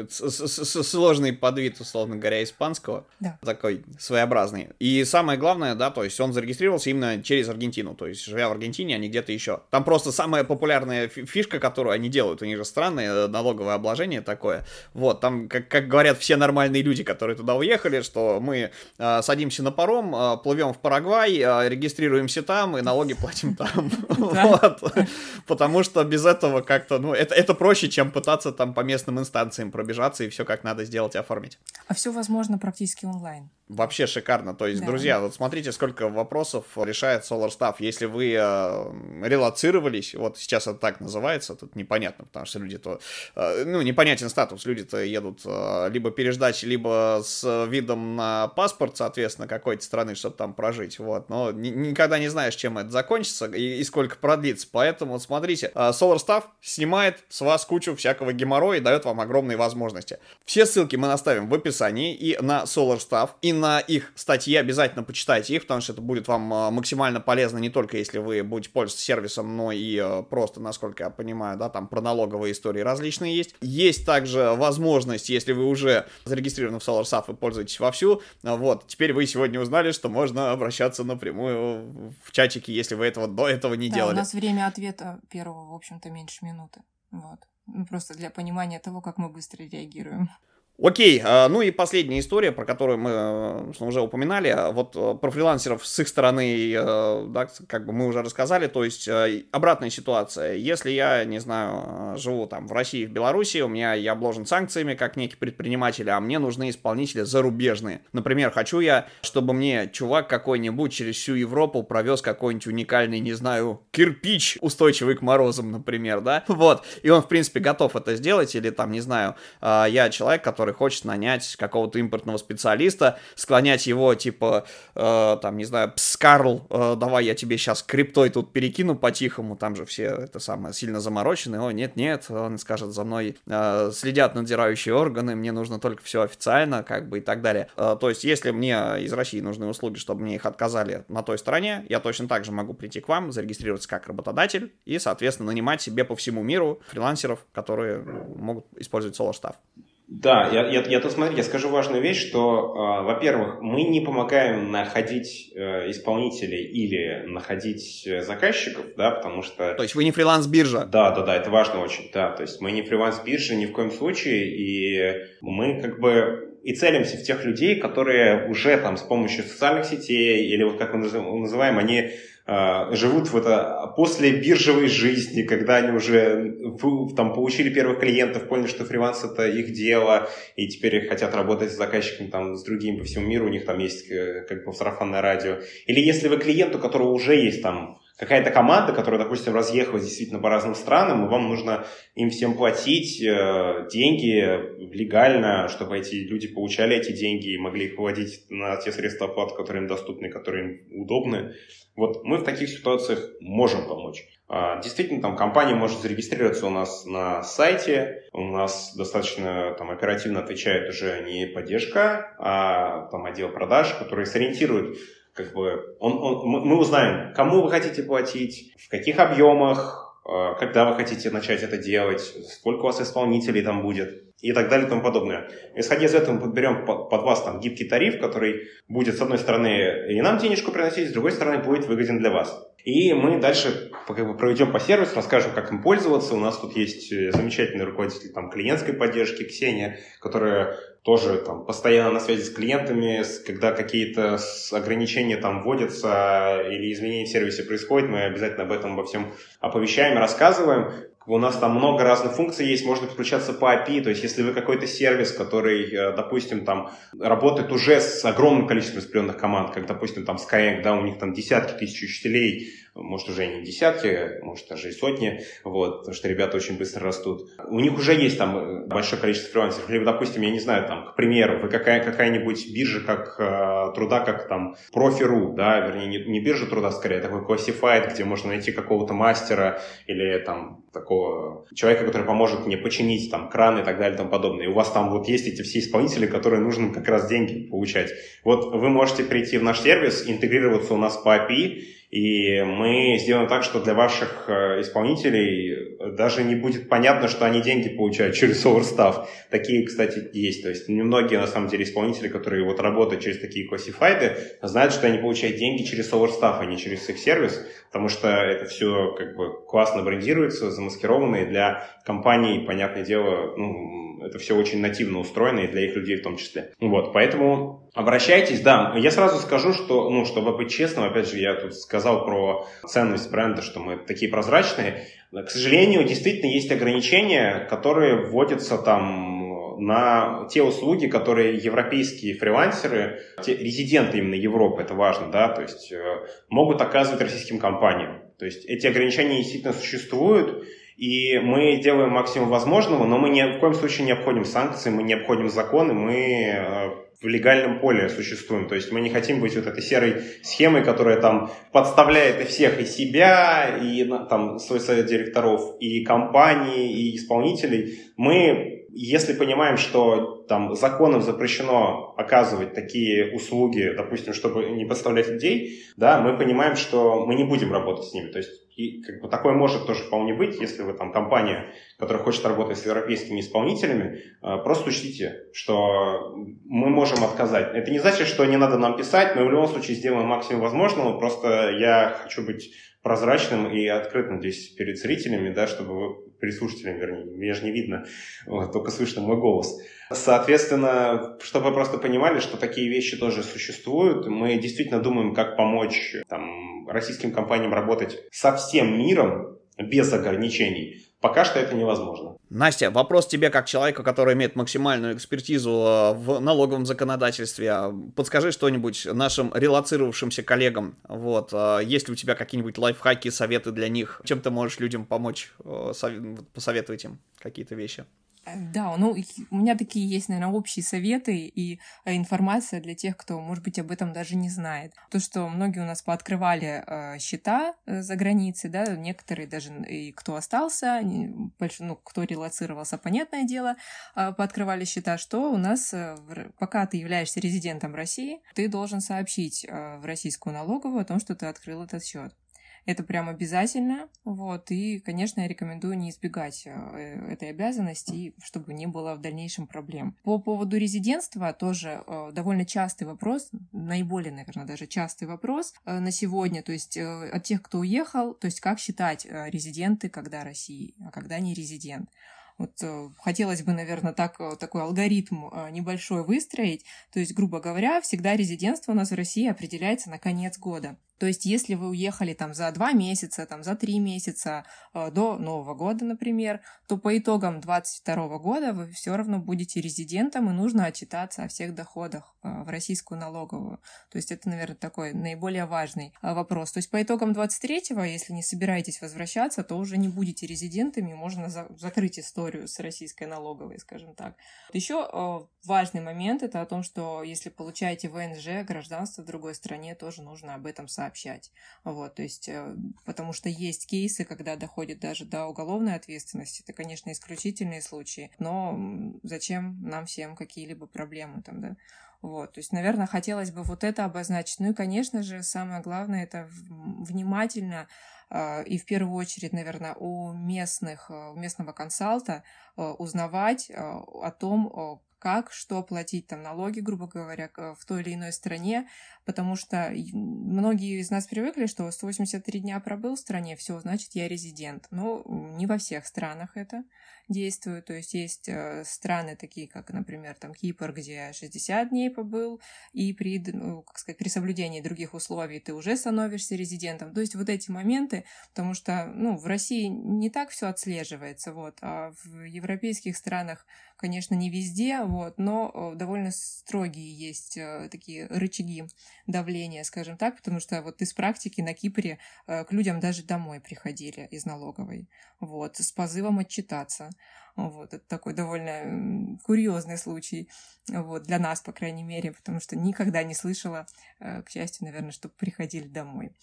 сложный подвид, условно говоря, испанского. Да. Такой своеобразный. И самое главное, да, то есть он зарегистрировался именно через Аргентину. То есть, живя в Аргентине, а не где-то еще. Там просто самая популярная фишка, которую они делают, у них же странное э, налоговое обложение такое. Вот, там, как, как говорят все нормальные люди, которые туда уехали, что мы э, садимся на паром, э, плывем в Парагвай, э, регистрируемся там и налоги платим там. [LAUGHS] Вот. Потому что без этого как-то, ну, это, это проще, чем пытаться там по местным инстанциям пробежаться и все как надо сделать и оформить. А все возможно практически онлайн. Вообще шикарно. То есть, да. друзья, вот смотрите, сколько вопросов решает Solar Staff. Если вы э, релацировались, вот сейчас это так называется, тут непонятно, потому что люди то, э, ну, непонятен статус, люди-то едут э, либо переждать, либо с видом на паспорт, соответственно, какой-то страны, чтобы там прожить, вот. Но ни- никогда не знаешь, чем это закончится и, и сколько продлится. Поэтому, вот смотрите, э, Solar Staff снимает с вас кучу всякого геморроя и дает вам огромные возможности. Все ссылки мы наставим в описании и на Solar Staff, и на их статьи, обязательно почитайте их, потому что это будет вам а, максимально полезно не только если вы будете пользоваться сервисом, но и а, просто, насколько я понимаю, да, там про налоговые истории различные есть. Есть также возможность, если вы уже зарегистрированы в SolarSAF и пользуетесь вовсю, а, вот, теперь вы сегодня узнали, что можно обращаться напрямую в чатике, если вы этого до этого не да, делали. у нас время ответа первого, в общем-то, меньше минуты. Вот. Ну, просто для понимания того, как мы быстро реагируем. Окей, а, ну и последняя история, про которую мы уже упоминали, вот э, про фрилансеров с их стороны, э, да, как бы мы уже рассказали, то есть э, обратная ситуация. Если я, не знаю, живу там в России, в Беларуси, у меня я обложен санкциями как некий предприниматель, а мне нужны исполнители зарубежные. Например, хочу я, чтобы мне чувак какой-нибудь через всю Европу провез какой-нибудь уникальный, не знаю, кирпич, устойчивый к морозам, например, да, [LAUGHS] вот, и он, в принципе, готов это сделать, или там, не знаю, я человек, который который хочет нанять какого-то импортного специалиста, склонять его, типа, э, там, не знаю, Пскарл, э, давай я тебе сейчас криптой тут перекину по-тихому, там же все это самое сильно заморочены, о, нет-нет, он скажет, за мной э, следят надзирающие органы, мне нужно только все официально, как бы, и так далее. Э, то есть, если мне из России нужны услуги, чтобы мне их отказали на той стороне, я точно так же могу прийти к вам, зарегистрироваться как работодатель и, соответственно, нанимать себе по всему миру фрилансеров, которые могут использовать SolarStaff. Да, я, я, я тут смотри, я скажу важную вещь, что, э, во-первых, мы не помогаем находить э, исполнителей или находить э, заказчиков, да, потому что... То есть вы не фриланс-биржа? Да, да, да, это важно очень, да, то есть мы не фриланс-биржа ни в коем случае, и мы как бы и целимся в тех людей, которые уже там с помощью социальных сетей или вот как мы называем, они живут в это после биржевой жизни, когда они уже там получили первых клиентов, поняли, что фриланс это их дело, и теперь хотят работать с заказчиками там с другими по всему миру, у них там есть э, как бы сарафанное радио. Или если вы клиент, у которого уже есть там какая-то команда, которая, допустим, разъехалась действительно по разным странам, и вам нужно им всем платить э, деньги легально, чтобы эти люди получали эти деньги и могли их выводить на те средства оплаты, которые им доступны, которые им удобны. Вот мы в таких ситуациях можем помочь. А, действительно, там компания может зарегистрироваться у нас на сайте, у нас достаточно там оперативно отвечает уже не поддержка, а там отдел продаж, который сориентирует, как бы, он, он, мы узнаем, кому вы хотите платить, в каких объемах, а, когда вы хотите начать это делать, сколько у вас исполнителей там будет и так далее и тому подобное. Исходя из этого мы подберем под, под вас там гибкий тариф, который будет с одной стороны и нам денежку приносить, с другой стороны будет выгоден для вас. И мы дальше как бы, проведем по сервису, расскажем, как им пользоваться. У нас тут есть э, замечательный руководитель там, клиентской поддержки Ксения, которая тоже там, постоянно на связи с клиентами, когда какие-то ограничения там вводятся или изменения в сервисе происходят, мы обязательно об этом обо всем оповещаем, рассказываем У нас там много разных функций есть, можно подключаться по API, то есть если вы какой-то сервис, который, э, допустим, там работает уже с огромным количеством распределенных команд, как, допустим, там Skyeng, да, у них там десятки тысяч учителей, может уже не десятки, может даже и сотни, вот, потому что ребята очень быстро растут. У них уже есть там э, большое количество фрилансеров. Либо, допустим, я не знаю, там, к примеру, вы какая, какая-нибудь биржа как э, труда, как там Профи.ру, да, вернее, не, не биржа труда, скорее, а такой Classified, где можно найти какого-то мастера или там такого человека, который поможет мне починить там кран и так далее и тому подобное. И у вас там вот есть эти все исполнители, которые нужно как раз деньги получать. Вот вы можете прийти в наш сервис, интегрироваться у нас по API, и мы сделаем так, что для ваших э, исполнителей даже не будет понятно, что они деньги получают через Overstaff. Такие, кстати, есть. То есть немногие, на самом деле, исполнители, которые вот работают через такие классифайды, знают, что они получают деньги через Overstaff, а не через их сервис, потому что это все как бы классно брендируется, замаскировано, для компаний, понятное дело, ну, это все очень нативно устроено, и для их людей в том числе. Вот, поэтому Обращайтесь, да. Я сразу скажу, что, ну, чтобы быть честным, опять же, я тут сказал про ценность бренда, что мы такие прозрачные. К сожалению, действительно есть ограничения, которые вводятся там на те услуги, которые европейские фрилансеры, те резиденты именно Европы, это важно, да, то есть э, могут оказывать российским компаниям. То есть эти ограничения действительно существуют, и мы делаем максимум возможного, но мы ни в коем случае не обходим санкции, мы не обходим законы, мы э, в легальном поле существуем. То есть мы не хотим быть вот этой серой схемой, которая там подставляет и всех, и себя, и там свой совет директоров, и компании, и исполнителей. Мы, если понимаем, что там законом запрещено оказывать такие услуги, допустим, чтобы не подставлять людей, да, мы понимаем, что мы не будем работать с ними. То есть и как бы такое может тоже вполне быть, если вы там компания, которая хочет работать с европейскими исполнителями, э, просто учтите, что мы можем отказать. Это не значит, что не надо нам писать, мы в любом случае сделаем максимум возможного, просто я хочу быть прозрачным и открытым здесь перед зрителями, да, чтобы вы перед слушателями, вернее, меня же не видно, вот, только слышно мой голос. Соответственно, чтобы вы просто понимали, что такие вещи тоже существуют, мы действительно думаем, как помочь там, российским компаниям работать со всем миром без ограничений. Пока что это невозможно. Настя, вопрос тебе как человека, который имеет максимальную экспертизу э, в налоговом законодательстве. Подскажи что-нибудь нашим релацировавшимся коллегам. Вот, э, есть ли у тебя какие-нибудь лайфхаки, советы для них? Чем ты можешь людям помочь, э, посоветовать им какие-то вещи? Да, ну, у меня такие есть, наверное, общие советы и э, информация для тех, кто, может быть, об этом даже не знает. То, что многие у нас пооткрывали э, счета э, за границей, да, некоторые даже и кто остался, больше, ну, кто релацировался, понятное дело, э, пооткрывали счета, что у нас, пока ты являешься резидентом России, ты должен сообщить в российскую налоговую о том, что ты открыл этот счет. Это прям обязательно. Вот. И, конечно, я рекомендую не избегать э, этой обязанности, чтобы не было в дальнейшем проблем. По поводу резидентства тоже э, довольно частый вопрос, наиболее, наверное, даже частый вопрос э, на сегодня. То есть от тех, кто уехал, то есть как считать резиденты, когда России, а когда не резидент. Вот хотелось бы, наверное, так, такой алгоритм небольшой выстроить. То есть, грубо говоря, всегда резидентство у нас в России определяется на конец года. То есть, если вы уехали там за два месяца, там за три месяца э, до Нового года, например, то по итогам 2022 года вы все равно будете резидентом, и нужно отчитаться о всех доходах э, в российскую налоговую. То есть, это, наверное, такой наиболее важный э, вопрос. То есть, по итогам 23-го, если не собираетесь возвращаться, то уже не будете резидентами, можно за закрыть историю с российской налоговой, скажем так. Еще э, важный момент это о том, что если получаете ВНЖ, гражданство в другой стране, тоже нужно об этом сообщить сообщать. Вот, то есть, э, потому что есть кейсы, когда доходит даже до уголовной ответственности. Это, конечно, исключительные случаи, но зачем нам всем какие-либо проблемы там, да? Вот, то есть, наверное, хотелось бы вот это обозначить. Ну и, конечно же, самое главное это внимательно э, и в первую очередь, наверное, у местных, э, у местного консалта узнавать о том, как, что платить там налоги, грубо говоря, в той или иной стране, потому что многие из нас привыкли, что 183 дня пробыл в стране, все, значит, я резидент. Но не во всех странах это. Действуют. То есть есть э, страны такие, как, например, там Кипр, где 60 дней побыл, и при, ну, как сказать, при соблюдении других условий ты уже становишься резидентом. То есть вот эти моменты, потому что, ну, в России не так все отслеживается, вот, а в европейских странах конечно, не везде, вот, но э, довольно строгие есть э, такие рычаги давления, скажем так, потому что вот из практики на Кипре к людям даже домой приходили из налоговой, вот, с позывом отчитаться. Вот, это такой довольно курьезный случай, вот, для нас, по крайней мере, потому что никогда не слышала, к счастью, наверное, чтобы приходили домой.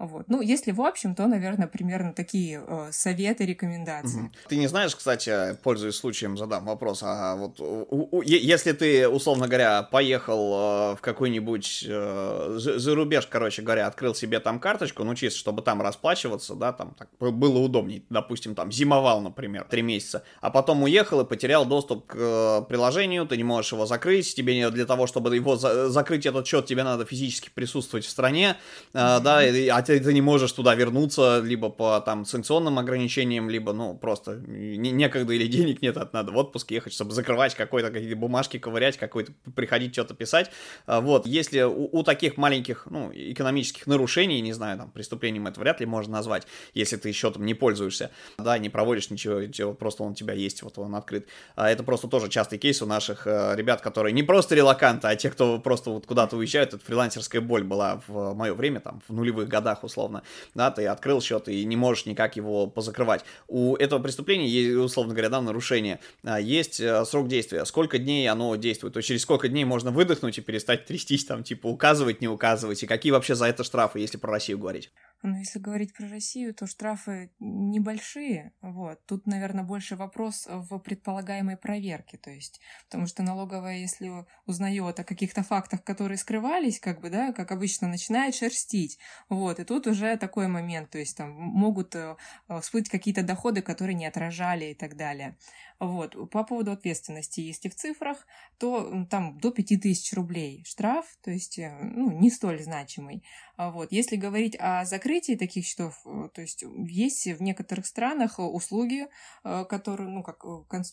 Вот. Ну, если в общем, то, наверное, примерно такие э, советы, рекомендации. Угу. Ты не знаешь, кстати, пользуясь случаем, задам вопрос, а вот у, у, если ты, условно говоря, поехал э, в какой-нибудь э, за рубеж, короче говоря, открыл себе там карточку, ну, чисто, чтобы там расплачиваться, да, там так было удобнее, допустим, там зимовал, например, три месяца, а потом уехал и потерял доступ к э, приложению, ты не можешь его закрыть, тебе для того, чтобы его за закрыть этот счет, тебе надо физически присутствовать в стране, э, да, а ты, ты не можешь туда вернуться, либо по там санкционным ограничениям, либо, ну, просто не, некогда или денег нет, это надо в отпуск ехать, чтобы закрывать какой-то, какие-то бумажки ковырять, какой-то, приходить что-то писать. А, вот, если у, у таких маленьких, ну, экономических нарушений, не знаю, там, преступлением это вряд ли можно назвать, если ты счетом не пользуешься, да, не проводишь ничего, просто он у тебя есть, вот он открыт. А это просто тоже частый кейс у наших э, ребят, которые не просто релаканты, а те, кто просто вот куда-то уезжают, это фрилансерская боль была в мое время, там, в нулевых годах, годах условно, да, ты открыл счет и не можешь никак его позакрывать. У этого преступления условно говоря, да, нарушение, а, есть э, срок действия, сколько дней оно действует, то есть через сколько дней можно выдохнуть и перестать трястись, там, типа, указывать, не указывать, и какие вообще за это штрафы, если про Россию говорить. Ну, если говорить про Россию, то штрафы небольшие. Вот. Тут, наверное, больше вопрос в предполагаемой проверке. То есть, потому что налоговая, если узнает о каких-то фактах, которые скрывались, как бы, да, как обычно, начинает шерстить. Вот. И тут уже такой момент. То есть, там могут э, всплыть какие-то доходы, которые не отражали и так далее. Вот. По поводу ответственности, если в цифрах, то там до 5000 рублей штраф, то есть э, ну, не столь значимый. А вот. Если говорить о закрытии таких счетов, э, то есть есть в некоторых странах услуги, э, которые, ну, как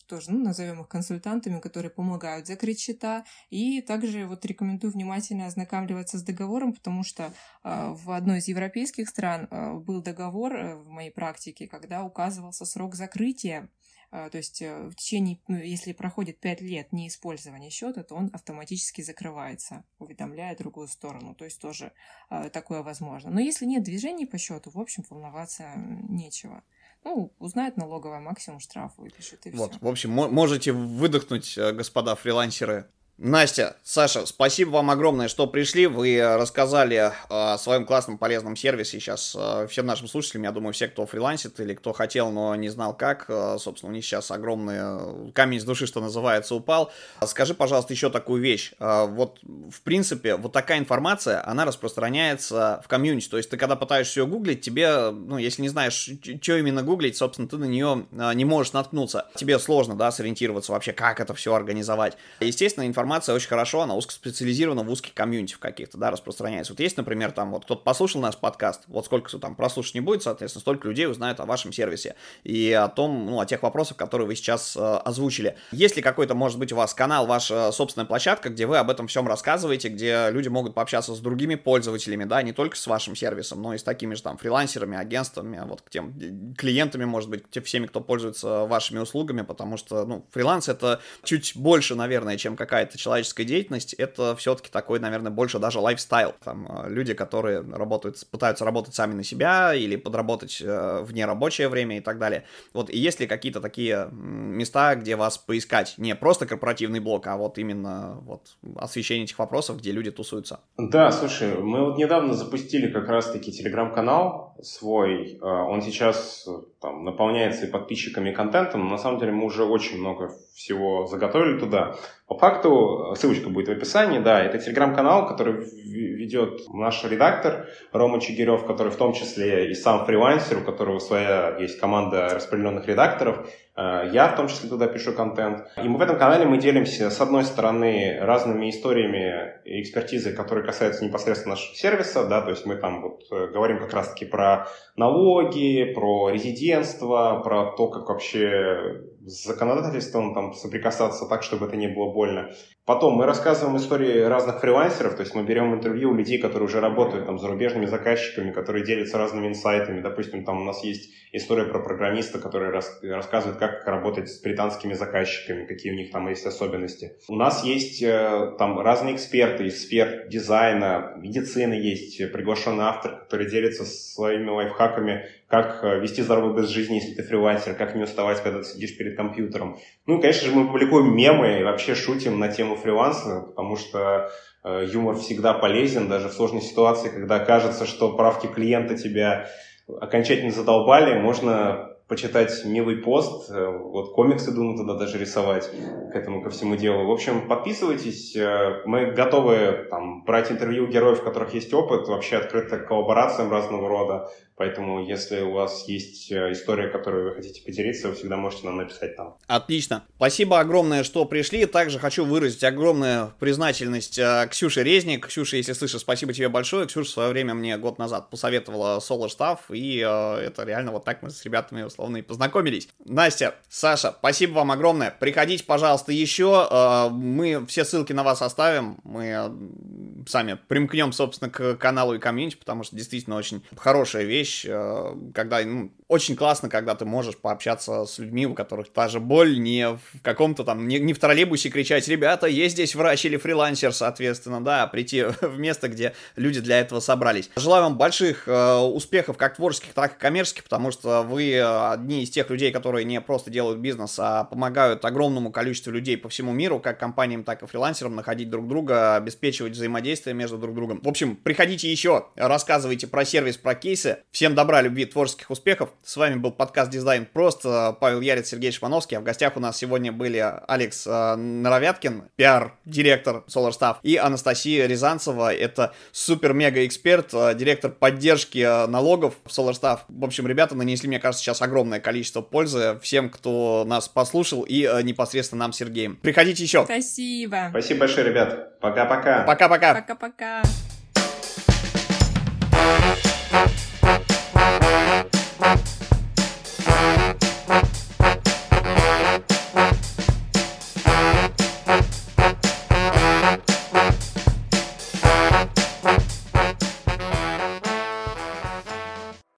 тоже, ну, назовем их консультантами, которые помогают закрыть счета. И также вот рекомендую внимательно ознакомливаться с договором, потому что в одной из европейских стран был договор в моей практике, когда указывался срок закрытия то есть э, в течение, ну, если проходит 5 лет неиспользования счета, то он автоматически закрывается, уведомляя другую сторону. То есть тоже а, такое возможно. Но если нет движений по счету, в общем, волноваться нечего. Ну, узнает налоговая максимум штрафа выпишет и вот, все. В общем, можете выдохнуть, э, господа фрилансеры, Настя, Саша, спасибо вам огромное, что пришли. Вы рассказали о своем классном полезном сервисе сейчас э, всем нашим слушателям. Я думаю, все, кто фрилансит или кто хотел, но не знал как, э, собственно, у них сейчас огромный э, камень с души, что называется, упал. Скажи, пожалуйста, еще такую вещь. Вот, в принципе, вот такая информация, она распространяется в комьюнити. То есть ты, когда пытаешься ее гуглить, тебе, ну, если не знаешь, что именно гуглить, собственно, ты на нее не можешь наткнуться. Тебе сложно, да, сориентироваться вообще, как это все организовать. Естественно, информация информация очень хорошо, она узкоспециализирована в узких комьюнити в каких-то, да, распространяется. Вот есть, например, там вот кто-то послушал наш подкаст, вот сколько там прослушать не будет, соответственно, столько людей узнают о вашем сервисе и о том, ну, о тех вопросах, которые вы сейчас э, озвучили. Есть ли какой-то, может быть, у вас канал, ваша собственная площадка, где вы об этом всем рассказываете, где люди могут пообщаться с другими пользователями, да, не только с вашим сервисом, но и с такими же там фрилансерами, агентствами, вот к тем клиентами, может быть, тем всеми, кто пользуется вашими услугами, потому что, ну, фриланс это чуть больше, наверное, чем какая-то человеческая деятельность, это все-таки такой, наверное, больше даже lifestyle. Там э, люди, которые работают, пытаются работать сами на себя или подработать э, в нерабочее время и так далее. Вот, и есть ли какие-то такие места, где вас поискать? Не просто корпоративный блок, а вот именно вот освещение этих вопросов, где люди тусуются. Да, слушай, мы вот недавно запустили как раз-таки телеграм-канал свой. Э, он сейчас там наполняется и подписчиками, и контентом. Но на самом деле мы уже очень много всего заготовили туда. По факту, ссылочка будет в описании, да, это телеграм-канал, который ведет наш редактор Рома Чигирев, который в том числе и сам фрилансер, у которого своя есть команда распределенных редакторов. Э, я в том числе туда пишу контент. И мы в этом канале мы делимся, с одной стороны, разными историями и экспертизой, которые касаются непосредственно нашего сервиса, да, то есть мы там вот э, говорим как раз-таки про налоги, про резидентство, про то, как вообще с законодательством там соприкасаться так, чтобы это не было больно. Потом мы рассказываем истории разных фрилансеров, то есть мы берем интервью у людей, которые уже работают там с зарубежными заказчиками, которые делятся разными инсайтами. Допустим, там у нас есть история про программиста, который рас, рассказывает, как работать с британскими заказчиками, какие у них там есть особенности. У нас есть э, там разные эксперты из сфер дизайна, медицины есть, приглашенный автор, который делится своими лайфхаками, как э, вести здоровый образ жизни, если ты фрилансер, как не уставать, когда ты сидишь перед компьютером. Ну, конечно же, мы публикуем мемы и вообще шутим на тему фриланса, потому что э, юмор всегда полезен, даже в сложной ситуации, когда кажется, что правки клиента тебя окончательно задолбали, можно почитать милый пост, э, вот комиксы, думаю, туда даже рисовать к этому, ко всему делу. В общем, подписывайтесь, э, мы готовы там, брать интервью героев, у которых есть опыт, вообще открыты к коллаборациям разного рода, Поэтому, если у вас есть э, история, которую вы хотите поделиться, вы всегда можете нам написать там. Отлично. Спасибо огромное, что пришли. Также хочу выразить огромную признательность Ксюше Резник. Ксюша, если слышишь, спасибо тебе большое. Ксюша в свое время мне год назад посоветовала Staff, и это реально вот так мы с ребятами условно и познакомились. Настя, Саша, спасибо вам огромное. Приходите, пожалуйста, еще. Э, мы все ссылки на вас оставим. Мы э, сами примкнем, собственно, к каналу и комьюнити, потому что действительно очень хорошая вещь э, когда ну, очень классно, когда ты можешь пообщаться с людьми, у которых та же боль, не в каком-то там, не, не в троллейбусе кричать, ребята, есть здесь врач или фрилансер, соответственно, да, прийти [LAUGHS] в место, где люди для этого собрались. Желаю вам больших э, успехов как творческих, так и коммерческих, потому что вы одни из тех людей, которые не просто делают бизнес, а помогают огромному количеству людей по всему миру, как компаниям, так и фрилансерам, находить друг друга, обеспечивать взаимодействие между друг другом. В общем, приходите еще, рассказывайте про сервис, про кейсы. Всем добра, любви, творческих успехов. С вами был подкаст Дизайн Просто, Павел Ярец, Сергей Шпановский. А в гостях у нас сегодня были Алекс э, Наровяткин, пиар-директор SolarStaff, и Анастасия Рязанцева, это супер-мега-эксперт, э, директор поддержки э, налогов в SolarStaff. В общем, ребята нанесли, мне кажется, сейчас огромное количество пользы всем, кто нас послушал, и э, непосредственно нам, Сергеем. Приходите еще. Спасибо. Спасибо большое, ребят. Пока-пока. Пока-пока. Пока-пока.